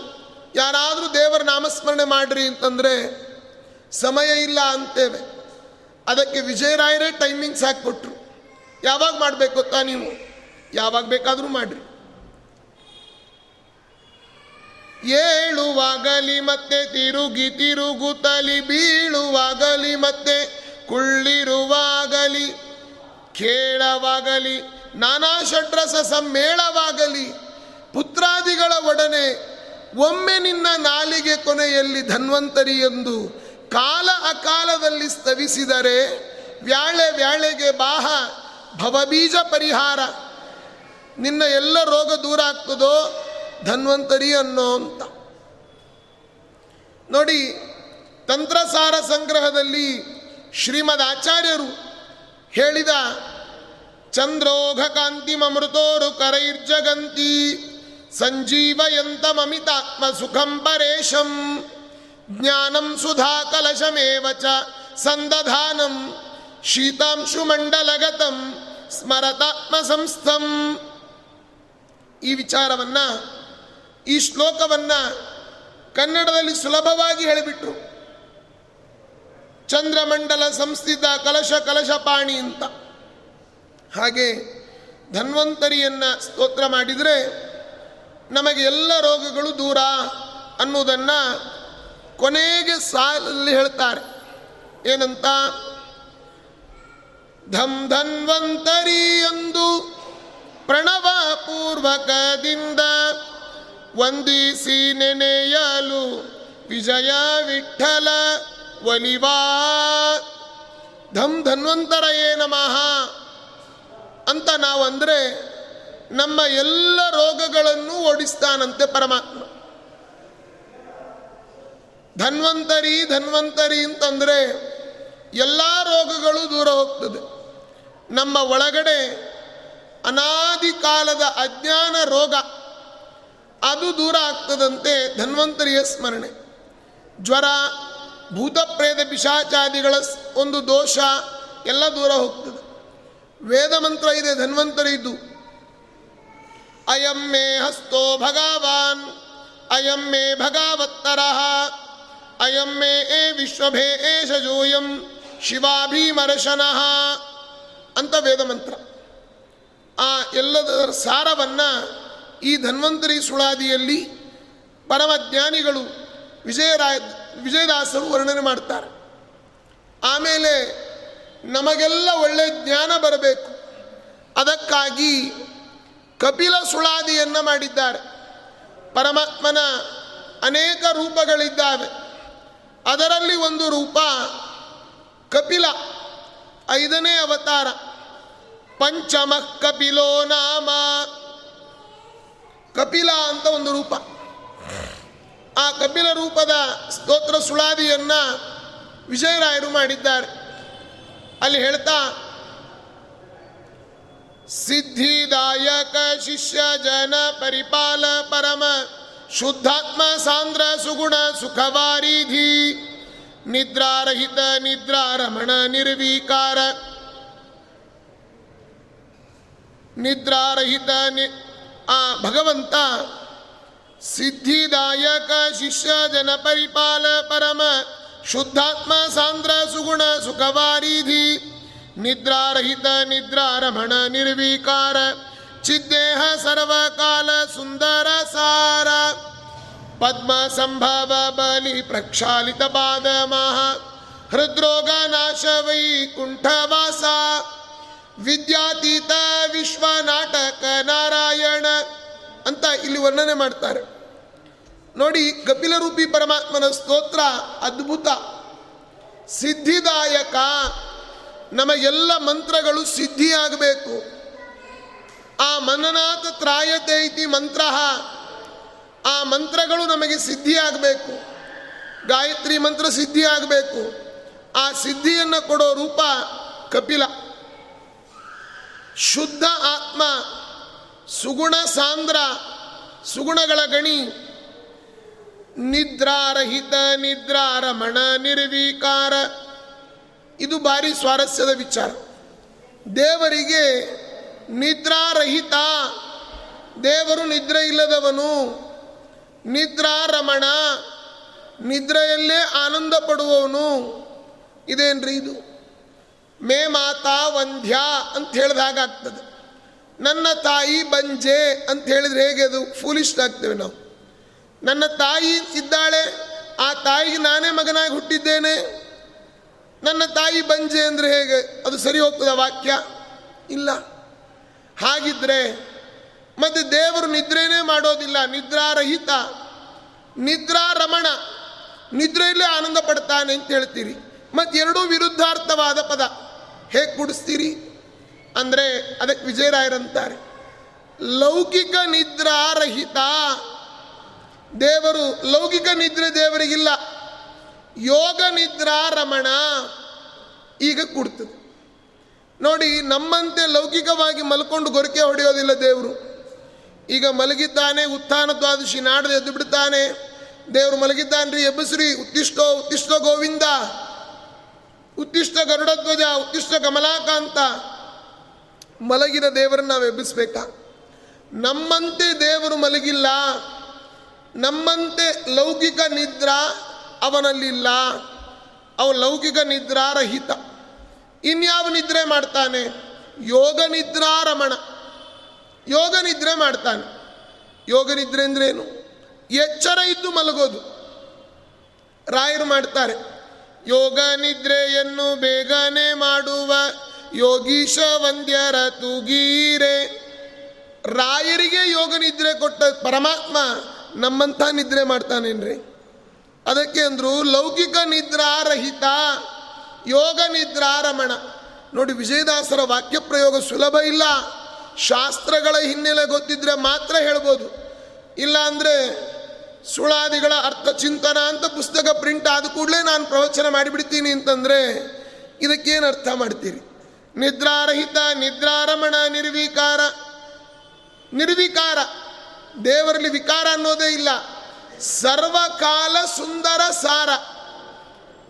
ಯಾರಾದರೂ ದೇವರ ನಾಮಸ್ಮರಣೆ ಮಾಡ್ರಿ ಅಂತಂದರೆ ಸಮಯ ಇಲ್ಲ ಅಂತೇವೆ. ಅದಕ್ಕೆ ವಿಜಯರಾಯರೇ ಟೈಮಿಂಗ್ಸ್ ಹಾಕ್ಕೊಟ್ರು ಯಾವಾಗ ಮಾಡಬೇಕು ಗೊತ್ತಾ ನೀವು? ಯಾವಾಗ ಬೇಕಾದರೂ ಮಾಡಿರಿ. ಏಳುವಾಗಲಿ ಮತ್ತೆ ತಿರುಗಿ ತಿರುಗುತ್ತಲಿ, ಬೀಳುವಾಗಲಿ ಮತ್ತೆ ಕುಳ್ಳಿರುವಾಗಲಿ, ಕೇಳವಾಗಲಿ, ನಾನಾ ಷಡ್ರಸ ಸಮ್ಮೇಳವಾಗಲಿ, ಪುತ್ರಾದಿಗಳ ಒಡನೆ ಒಮ್ಮೆ ನಿನ್ನ ನಾಲಿಗೆ ಕೊನೆಯಲ್ಲಿ ಧನ್ವಂತರಿ ಎಂದು ಕಾಲ ಅಕಾಲದಲ್ಲಿ ಸ್ತವಿಸಿದರೆ, ವ್ಯಾಳೆ ವ್ಯಾಳೆಗೆ ಬಾಹ ಭವಬೀಜ ಪರಿಹಾರ. ನಿನ್ನ ಎಲ್ಲ ರೋಗ ದೂರ ಆಗ್ತದೋ ಧನ್ವಂತರಿ ಅನ್ನೋ ಅಂತ. ನೋಡಿ, ತಂತ್ರಸಾರ ಸಂಗ್ರಹದಲ್ಲಿ ಶ್ರೀಮದ್ ಆಚಾರ್ಯರು ಹೇಳಿದ ಚಂದ್ರೋಘ ಕಾಂತಿಮೃತೋರು ಕರೈರ್ಜಗಂತಿ, ಸಂಜೀವಯಂತಮಮಿತಾತ್ಮ ಸುಖಂ ಪರೇಶಂ, ಜ್ಞಾನಂ ಸುಧಾ ಕಲಶಮೇವ ಚ ಸಂದಧಾನಂ. ಶೀತಾಂಶುಮಂಡಲಗತಂ ಸ್ಮರತಾತ್ಮ ಸಂಸ್ಥಂ ಈ ವಿಚಾರವನ್ನ, ಈ ಶ್ಲೋಕವನ್ನ ಕನ್ನಡದಲ್ಲಿ ಸುಲಭವಾಗಿ ಹೇಳಿಬಿಟ್ರು. ಚಂದ್ರಮಂಡಲ ಸಂಸ್ಥಿತ ಕಲಶ ಕಲಶಪಾಣಿ ಅಂತ. ಹಾಗೆ ಧನ್ವಂತರಿಯನ್ನು ಸ್ತೋತ್ರ ಮಾಡಿದರೆ ನಮಗೆ ಎಲ್ಲ ರೋಗಗಳು ದೂರ ಅನ್ನುವುದನ್ನು ಕೊನೆಗೆ ಸಾಲಲ್ಲಿ ಹೇಳ್ತಾರೆ. ಏನಂತ? ಧಂ ಧನ್ವಂತರಿ ಎಂದು ಪ್ರಣವ ಪೂರ್ವಕದಿಂದ ವಂದಿಸಿ ನೆನೆಯಲು ವಿಜಯ ವಿಠಲ ಒಲಿವಾ ಧಂ ಧನ್ವಂತರಯೇ ನಮಃ ಅಂತ ನಾವು ಅಂದರೆ ನಮ್ಮ ಎಲ್ಲ ರೋಗಗಳನ್ನು ಓಡಿಸ್ತಾನಂತೆ ಪರಮಾತ್ಮ. ಧನ್ವಂತರಿ ಧನ್ವಂತರಿ ಅಂತಂದರೆ ಎಲ್ಲ ರೋಗಗಳು ದೂರ ಹೋಗ್ತದೆ. ನಮ್ಮ ಒಳಗಡೆ ಅನಾದಿ ಕಾಲದ ಅಜ್ಞಾನ ರೋಗ ಅದು ದೂರ ಆಗ್ತದಂತೆ ಧನ್ವಂತರಿಯ ಸ್ಮರಣೆ. ಜ್ವರ ಭೂತಪ್ರೇತ ಪಿಶಾಚಾದಿಗಳ ಒಂದು ದೋಷ ಎಲ್ಲ ದೂರ ಹೋಗ್ತದೆ. ವೇದ ಮಂತ್ರ ಇದೆ ಧನ್ವಂತರಿದ್ದು ಅಯಂ ಮೇ ಹಸ್ತೋ ಭಗವಾನ್, ಅಯಂ ಮೇ ಭಗವತ್ತರ, ಅಯಂ ಮೇ ಏ ವಿಶ್ವಭೇ ಏಷಜೋಯಂ ಶಿವಾಭೀಮರ್ಶನಃ ಅಂತ ವೇದ ಮಂತ್ರ ಆ ಎಲ್ಲದರ ಸಾರವನ್ನು ಈ ಧನ್ವಂತರಿ ಸುಳಾದಿಯಲ್ಲಿ ಪರಮಜ್ಞಾನಿಗಳು ವಿಜಯರಾಯ, ವಿಜಯದಾಸರು ವರ್ಣನೆ ಮಾಡ್ತಾರೆ. ಆಮೇಲೆ ನಮಗೆಲ್ಲ ಒಳ್ಳೆ ಜ್ಞಾನ ಬರಬೇಕು. ಅದಕ್ಕಾಗಿ ಕಪಿಲ ಸುಳಾದಿಯನ್ನು ಮಾಡಿದ್ದಾರೆ. ಪರಮಾತ್ಮನ ಅನೇಕ ರೂಪಗಳಿದ್ದಾವೆ. ಅದರಲ್ಲಿ ಒಂದು ರೂಪ ಕಪಿಲ. ಐದನೇ ಅವತಾರ. ಪಂಚಮ ಕಪಿಲೋ ನಾಮ. ಕಪಿಲ ಅಂತ ಒಂದು ರೂಪ. ಆ ಕಪಿಲ ರೂಪದ ಸ್ತೋತ್ರ ಸುಳಾದಿಯನ್ನು ವಿಜಯರಾಯರು ಮಾಡಿದ್ದಾರೆ. ಅಲ್ಲಿ ಹೇಳ್ತಾ, ಸಿದ್ಧಿದಾಯಕ ಶಿಷ್ಯ ಜನ ಪರಿಪಾಲ ಪರಮ, ಶುದ್ಧಾತ್ಮ ಸಾಂದ್ರ ಸುಗುಣ ಸುಖವಾರಿಧಿ. ನಿದ್ರಾರಹಿತ ನಿದ್ರಾರಮಣ ನಿರ್ವೀಕಾರ. ನಿದ್ರಾರಹಿತ ನಿ, ಆ ಭಗವಂತ ಸಿದ್ಧಿದಾಯಕ ಶಿಷ್ಯ ಜನ ಪರಿಪಾಲ ಪರಮ ಶುದ್ಧಾತ್ಮ ಸಾಂದ್ರ ಸುಗುಣ ಸುಖವಾರಿಧಿ. ನಿದ್ರಾರಹಿತ ನಿದ್ರಾರಮಣ ನಿರ್ವೀಕಾರ. ಚಿದ್ದೇಹ ಸರ್ವಕಾಲ ಸುಂದರ ಸಾರ. ಪದ್ಮ ಸಂಭಾವ ಬಲಿ ಮಹ ಹೃದ್ರೋಗ ನಾಶ ವೈಕುಂಠವಾಸ ವಿದ್ಯಾತೀತ ವಿಶ್ವ ನಾಟಕ ನಾರಾಯಣ ಅಂತ ಇಲ್ಲಿ ವರ್ಣನೆ ಮಾಡ್ತಾರೆ. ನೋಡಿ ಕಪಿಲರೂಪಿ ಪರಮಾತ್ಮನ ಸ್ತೋತ್ರ ಅದ್ಭುತ. ಸಿದ್ಧಿದಾಯಕ. ನಮಗೆಲ್ಲ ಮಂತ್ರಗಳು ಸಿದ್ಧಿಯಾಗಬೇಕು. ಆ ಮನನಾಥ ತ್ರಾಯತೆ ಇತಿ ಮಂತ್ರ. ಆ ಮಂತ್ರಗಳು ನಮಗೆ ಸಿದ್ಧಿಯಾಗಬೇಕು. ಗಾಯತ್ರಿ ಮಂತ್ರ ಸಿದ್ಧಿಯಾಗಬೇಕು. ಆ ಸಿದ್ಧಿಯನ್ನು ಕೊಡೋ ರೂಪ ಕಪಿಲ. ಶುದ್ಧ ಆತ್ಮ, ಸುಗುಣ ಸಾಂದ್ರ, ಸುಗುಣಗಳ ಗಣಿ. ನಿದ್ರಾರಹಿತ ನಿದ್ರಾರಮಣ ನಿರ್ವೀಕಾರ. ಇದು ಭಾರಿ ಸ್ವಾರಸ್ಯದ ವಿಚಾರ. ದೇವರಿಗೆ ನಿದ್ರಾರಹಿತ. ದೇವರು ನಿದ್ರೆ ಇಲ್ಲದವನು ನಿದ್ರಾರಮಣ, ನಿದ್ರೆಯಲ್ಲೇ ಆನಂದ ಪಡುವವನು ಇದೇನ್ರಿ ಇದು? ಮೇ ಮಾತಾ ವಂಧ್ಯಾ ಅಂತ ಹೇಳಿದಾಗ ಆಗ್ತದೆ. ನನ್ನ ತಾಯಿ ಬಂಜೆ ಅಂತ ಹೇಳಿದ್ರೆ ಹೇಗೆ ಅದು? ಫೂಲಿಸ್ಟ್ ಆಗ್ತೇವೆ ನಾವು. ನನ್ನ ತಾಯಿ ಇದ್ದಾಳೆ, ಆ ತಾಯಿಗೆ ನಾನೇ ಮಗನಾಗಿ ಹುಟ್ಟಿದ್ದೇನೆ. ನನ್ನ ತಾಯಿ ಬಂಜೆ ಅಂದರೆ ಹೇಗೆ? ಅದು ಸರಿ ಹೋಗ್ತದ ವಾಕ್ಯ? ಇಲ್ಲ. ಹಾಗಿದ್ರೆ ಮತ್ತೆ ದೇವರು ನಿದ್ರೇನೇ ಮಾಡೋದಿಲ್ಲ, ನಿದ್ರಾರಹಿತ, ನಿದ್ರಾರಮಣ. ನಿದ್ರೆಯಲ್ಲೇ ಆನಂದ ಪಡ್ತಾನೆ ಅಂತ ಹೇಳ್ತೀರಿ. ಮತ್ತು ಎರಡೂ ವಿರುದ್ಧಾರ್ಥವಾದ ಪದ. ಹೇಗೆ ಕುಡಿಸ್ತೀರಿ ಅಂದರೆ ಅದಕ್ಕೆ ವಿಜಯರಾಯರಂತಾರೆ. ಲೌಕಿಕ ನಿದ್ರಾರಹಿತ. ದೇವರು, ಲೌಕಿಕ ನಿದ್ರೆ ದೇವರಿಗಿಲ್ಲ. ಯೋಗ ನಿದ್ರಾ ರಮಣ ಈಗ ಕೊಡ್ತದೆ. ನೋಡಿ ನಮ್ಮಂತೆ ಲೌಕಿಕವಾಗಿ ಮಲ್ಕೊಂಡು ಗೊರಕೆ ಹೊಡೆಯೋದಿಲ್ಲ ದೇವರು. ಈಗ ಮಲಗಿದ್ದಾನೆ, ಉತ್ಥಾನ ದ್ವಾದಶಿ ನಾಡದೆ ಎದ್ದು ಬಿಡ್ತಾನೆ. ದೇವರು ಮಲಗಿದ್ದಾನ್ರಿ, ಎಬ್ಬಸ್ರಿ ಉತ್ತಿಷ್ಟೋ ಉತ್ತಿಷ್ಟ ಗೋವಿಂದ ಉತ್ತಿಷ್ಟ ಗರುಡಧ್ವಜ ಉತ್ತಿಷ್ಟ ಕಮಲಾಕಾಂತ. ಮಲಗಿದ ದೇವರನ್ನು ನಾವು ಎಬ್ಬಿಸ್ಬೇಕಾ? ನಮ್ಮಂತೆ ದೇವರು ಮಲಗಿಲ್ಲ, ನಮ್ಮಂತೆ ಲೌಕಿಕ ನಿದ್ರಾ ಅವನಲ್ಲಿಲ್ಲ. ಅವನು ಲೌಕಿಕ ನಿದ್ರಾರಹಿತ. ಇನ್ಯಾವ ನಿದ್ರೆ ಮಾಡ್ತಾನೆ? ಯೋಗ ನಿದ್ರಾರಮಣ. ಯೋಗ ನಿದ್ರೆ ಮಾಡ್ತಾನೆ. ಯೋಗ ನಿದ್ರೆ ಅಂದ್ರೇನು ಎಚ್ಚರ ಇದ್ದು ಮಲಗೋದು. ರಾಯರು ಮಾಡ್ತಾರೆ. ಯೋಗ ನಿದ್ರೆಯನ್ನು ಬೇಗನೆ ಮಾಡುವ ಯೋಗೀಶ ವಂದ್ಯರ ತುಗೀರೆ. ರಾಯರಿಗೆ ಯೋಗ ನಿದ್ರೆ ಕೊಟ್ಟ ಪರಮಾತ್ಮ ನಮ್ಮಂಥ ನಿದ್ರೆ ಮಾಡ್ತಾನೇನ್ರಿ? ಅದಕ್ಕೆ ಅಂದ್ರು ಲೌಕಿಕ ನಿದ್ರಾರಹಿತ ಯೋಗ ನಿದ್ರಾರಮಣ. ನೋಡಿ ವಿಜಯದಾಸರ ವಾಕ್ಯ ಪ್ರಯೋಗ ಸುಲಭ ಇಲ್ಲ. ಶಾಸ್ತ್ರಗಳ ಹಿನ್ನೆಲೆ ಗೊತ್ತಿದ್ರೆ ಮಾತ್ರ ಹೇಳ್ಬೋದು. ಇಲ್ಲ ಅಂದರೆ ಸುಳಾದಿಗಳ ಅರ್ಥ ಚಿಂತನ ಅಂತ ಪುಸ್ತಕ ಪ್ರಿಂಟ್ ಆದ ಕೂಡಲೇ ನಾನು ಪ್ರವಚನ ಮಾಡಿಬಿಡ್ತೀನಿ ಅಂತಂದರೆ ಇದಕ್ಕೇನು ಅರ್ಥ ಮಾಡ್ತೀರಿ? ನಿದ್ರಾರಹಿತ, ನಿದ್ರಾರಮಣ, ನಿರ್ವಿಕಾರ. ನಿರ್ವಿಕಾರ. ದೇವರಲ್ಲಿ ವಿಕಾರ ಅನ್ನೋದೇ ಇಲ್ಲ. ಸರ್ವಕಾಲ ಸುಂದರ ಸಾರ.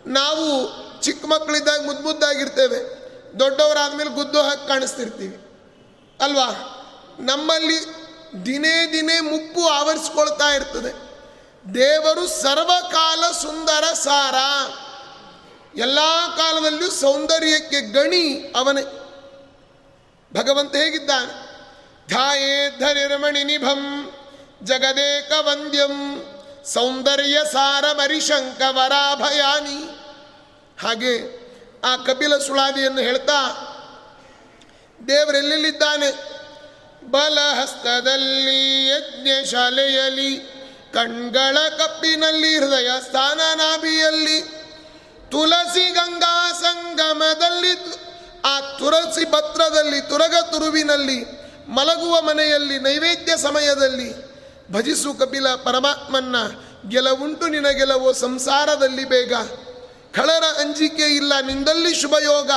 ನಾವು ಚಿಕ್ಕ ಮಕ್ಕಳಿದ್ದಾಗ ಮುದ್ದು ಮುದ್ದಾಗಿರ್ತೇವೆ ದೊಡ್ಡವರಾದ್ಮೇಲೆ ಗುದ್ದು ಹಾಕಿ ಕಾಣಿಸ್ತಿರ್ತೀವಿ. ಅಲ್ವಾ? ನಮ್ಮಲ್ಲಿ ದಿನೇ ದಿನೇ ಮುಪ್ಪು ಆವರಿಸ್ಕೊಳ್ತಾ ಇರ್ತದೆ. ದೇವರು ಸರ್ವಕಾಲ ಸುಂದರ ಸಾರ. ಎಲ್ಲ ಕಾಲದಲ್ಲೂ ಸೌಂದರ್ಯಕ್ಕೆ ಗಣಿ ಅವನೇ. ಭಗವಂತ ಹೇಗಿದ್ದಾನೆ? ಧಾಯೇ ಧರಿರ್ಮಣಿ ನಿಭಂ, ಜಗದೇಕ ವಂದ್ಯಂ, ಸೌಂದರ್ಯ ಸಾರ ಮರಿಶಂಕ ವರಾಭಯಾನಿ ಹಾಗೆ ಆ ಕಪಿಲ ಸುಳಾದಿಯನ್ನು ಹೇಳ್ತಾ ದೇವರೆಲ್ಲೆಲ್ಲಿದ್ದಾನೆ ಬಲಹಸ್ತದಲ್ಲಿ, ಯಜ್ಞಶಾಲೆಯಲ್ಲಿ, ಕಣ್ಗಳ ಕಪ್ಪಿನಲ್ಲಿ, ಹೃದಯ ಸ್ಥಾನ ನಾಭಿಯಲ್ಲಿ ತುಳಸಿ ಗಂಗಾ ಸಂಗಮದಲ್ಲಿ, ಆ ತುಳಸಿ ಪತ್ರದಲ್ಲಿ, ತುರಗ ತುರುವಿನಲ್ಲಿ, ಮಲಗುವ ಮನೆಯಲ್ಲಿ, ನೈವೇದ್ಯ ಸಮಯದಲ್ಲಿ, ಭಜಿಸು ಕಪಿಲ ಪರಮಾತ್ಮನ್ನ, ಗೆಲವುಂಟು ನಿನ ಗೆಲವು ಸಂಸಾರದಲ್ಲಿ ಬೇಗ. ಖಳರ ಅಂಜಿಕೆ ಇಲ್ಲ ನಿಂದಲ್ಲಿ ಶುಭಯೋಗ.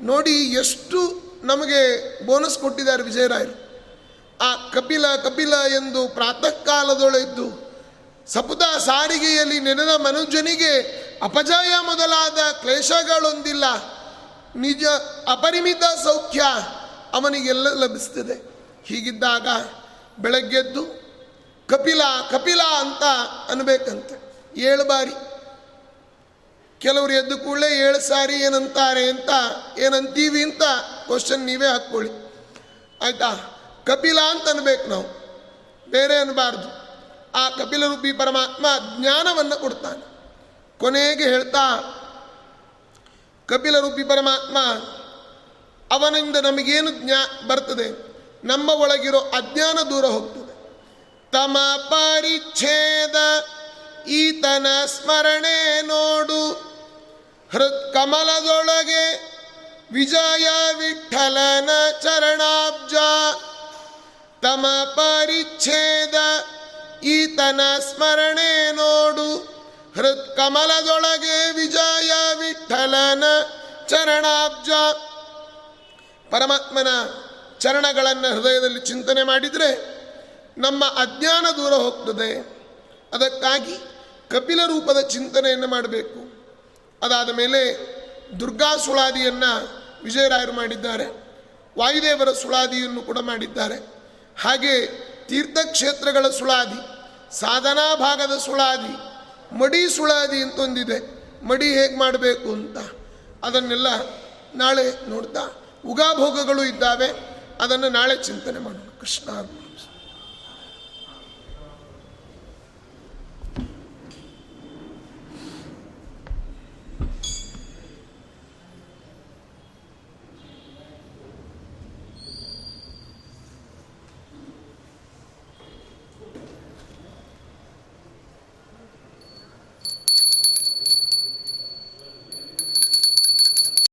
ನೋಡಿ ಎಷ್ಟು ನಮಗೆ ಬೋನಸ್ ಕೊಟ್ಟಿದ್ದಾರೆ ವಿಜಯರಾಯರು ಆ ಕಪಿಲ ಕಪಿಲ ಎಂದು ಪ್ರಾತಃ ಕಾಲದೊಳೆದ್ದು ಸಪುತ ಸಾರಿಗೆಯಲ್ಲಿ ನೆನೆದ ಮನುಜನಿಗೆ ಅಪಜಯ ಮೊದಲಾದ ಕ್ಲೇಶಗಳೊಂದಿಲ್ಲ. ನಿಜ ಅಪರಿಮಿತ ಸೌಖ್ಯ ಅವನಿಗೆಲ್ಲ ಲಭಿಸ್ತದೆ ಹೀಗಿದ್ದಾಗ ಬೆಳಗ್ಗೆದ್ದು ಕಪಿಲ ಕಪಿಲ ಅಂತ ಅನ್ಬೇಕಂತೆ. ಏಳು ಬಾರಿ ಕೆಲವರು ಎದ್ದು ಕೂಡಲೇ ಏಳು ಸಾರಿ ಏನಂತಾರೆ ಅಂತ, ಏನಂತೀವಿ ಅಂತ ಕ್ವಶನ್ ನೀವೇ ಹಾಕ್ಕೊಳ್ಳಿ. ಆಯ್ತಾ? ಕಪಿಲ ಅಂತ ಅನ್ಬೇಕು ನಾವು. ಬೇರೆ ಅನ್ನಬಾರ್ದು ಆ ಕಪಿಲ ರೂಪಿ ಪರಮಾತ್ಮ ಜ್ಞಾನವನ್ನು ಕೊಡ್ತಾನೆ. ಕೊನೆಗೆ ಹೇಳ್ತಾ ಕಪಿಲ ರೂಪಿ ಪರಮಾತ್ಮ, ಅವನಿಂದ ನಮಗೇನು ಜ್ಞಾ, ಬರ್ತದೆ? ನಮ್ಮ ಒಳಗಿರೋ ಅಜ್ಞಾನ ದೂರ ಹೋಗ್ತದೆ. ತಮ ಪರಿಚ್ಛೇದ ಈತನ ಸ್ಮರಣೆ ನೋಡು. ಹೃತ್ ಕಮಲದೊಳಗೆ ವಿಜಯ ವಿಠಲನ ಚರಣಾಬ್ಜ. ತಮ ಪರಿಚ್ಛೇದ ಈತನ ಸ್ಮರಣೆ ನೋಡು. ಹೃತ್ ಕಮಲದೊಳಗೆ ವಿಜಯ ವಿಠಲನ ಚರಣಾಬ್ಜ. ಪರಮಾತ್ಮನ ಚರಣಗಳನ್ನು ಹೃದಯದಲ್ಲಿ ಚಿಂತನೆ ಮಾಡಿದರೆ ನಮ್ಮ ಅಜ್ಞಾನ ದೂರ ಹೋಗ್ತದೆ. ಅದಕ್ಕಾಗಿ ಕಪಿಲ ರೂಪದ ಚಿಂತನೆಯನ್ನು ಮಾಡಬೇಕು. ಅದಾದ ಮೇಲೆ ದುರ್ಗಾ ಸುಳಾದಿಯನ್ನು ವಿಜಯರಾಯರು ಮಾಡಿದ್ದಾರೆ. ವಾಯುದೇವರ ಸುಳಾದಿಯನ್ನು ಕೂಡ ಮಾಡಿದ್ದಾರೆ. ಹಾಗೆ ತೀರ್ಥಕ್ಷೇತ್ರಗಳ ಸುಳಾದಿ, ಸಾಧನಾ ಭಾಗದ ಸುಳಾದಿ, ಮಡಿ ಸುಳಾದಿ ಅಂತ ಒಂದಿದೆ. ಮಡಿ ಹೇಗೆ ಮಾಡಬೇಕು ಅಂತ ಅದನ್ನೆಲ್ಲ ನಾಳೆ ನೋಡ್ತಾ. ಉಗಾಭೋಗಗಳು ಇದ್ದಾವೆ, ಅದನ್ನು ನಾಳೆ ಚಿಂತನೆ ಮಾಡೋಣ. ಕೃಷ್ಣ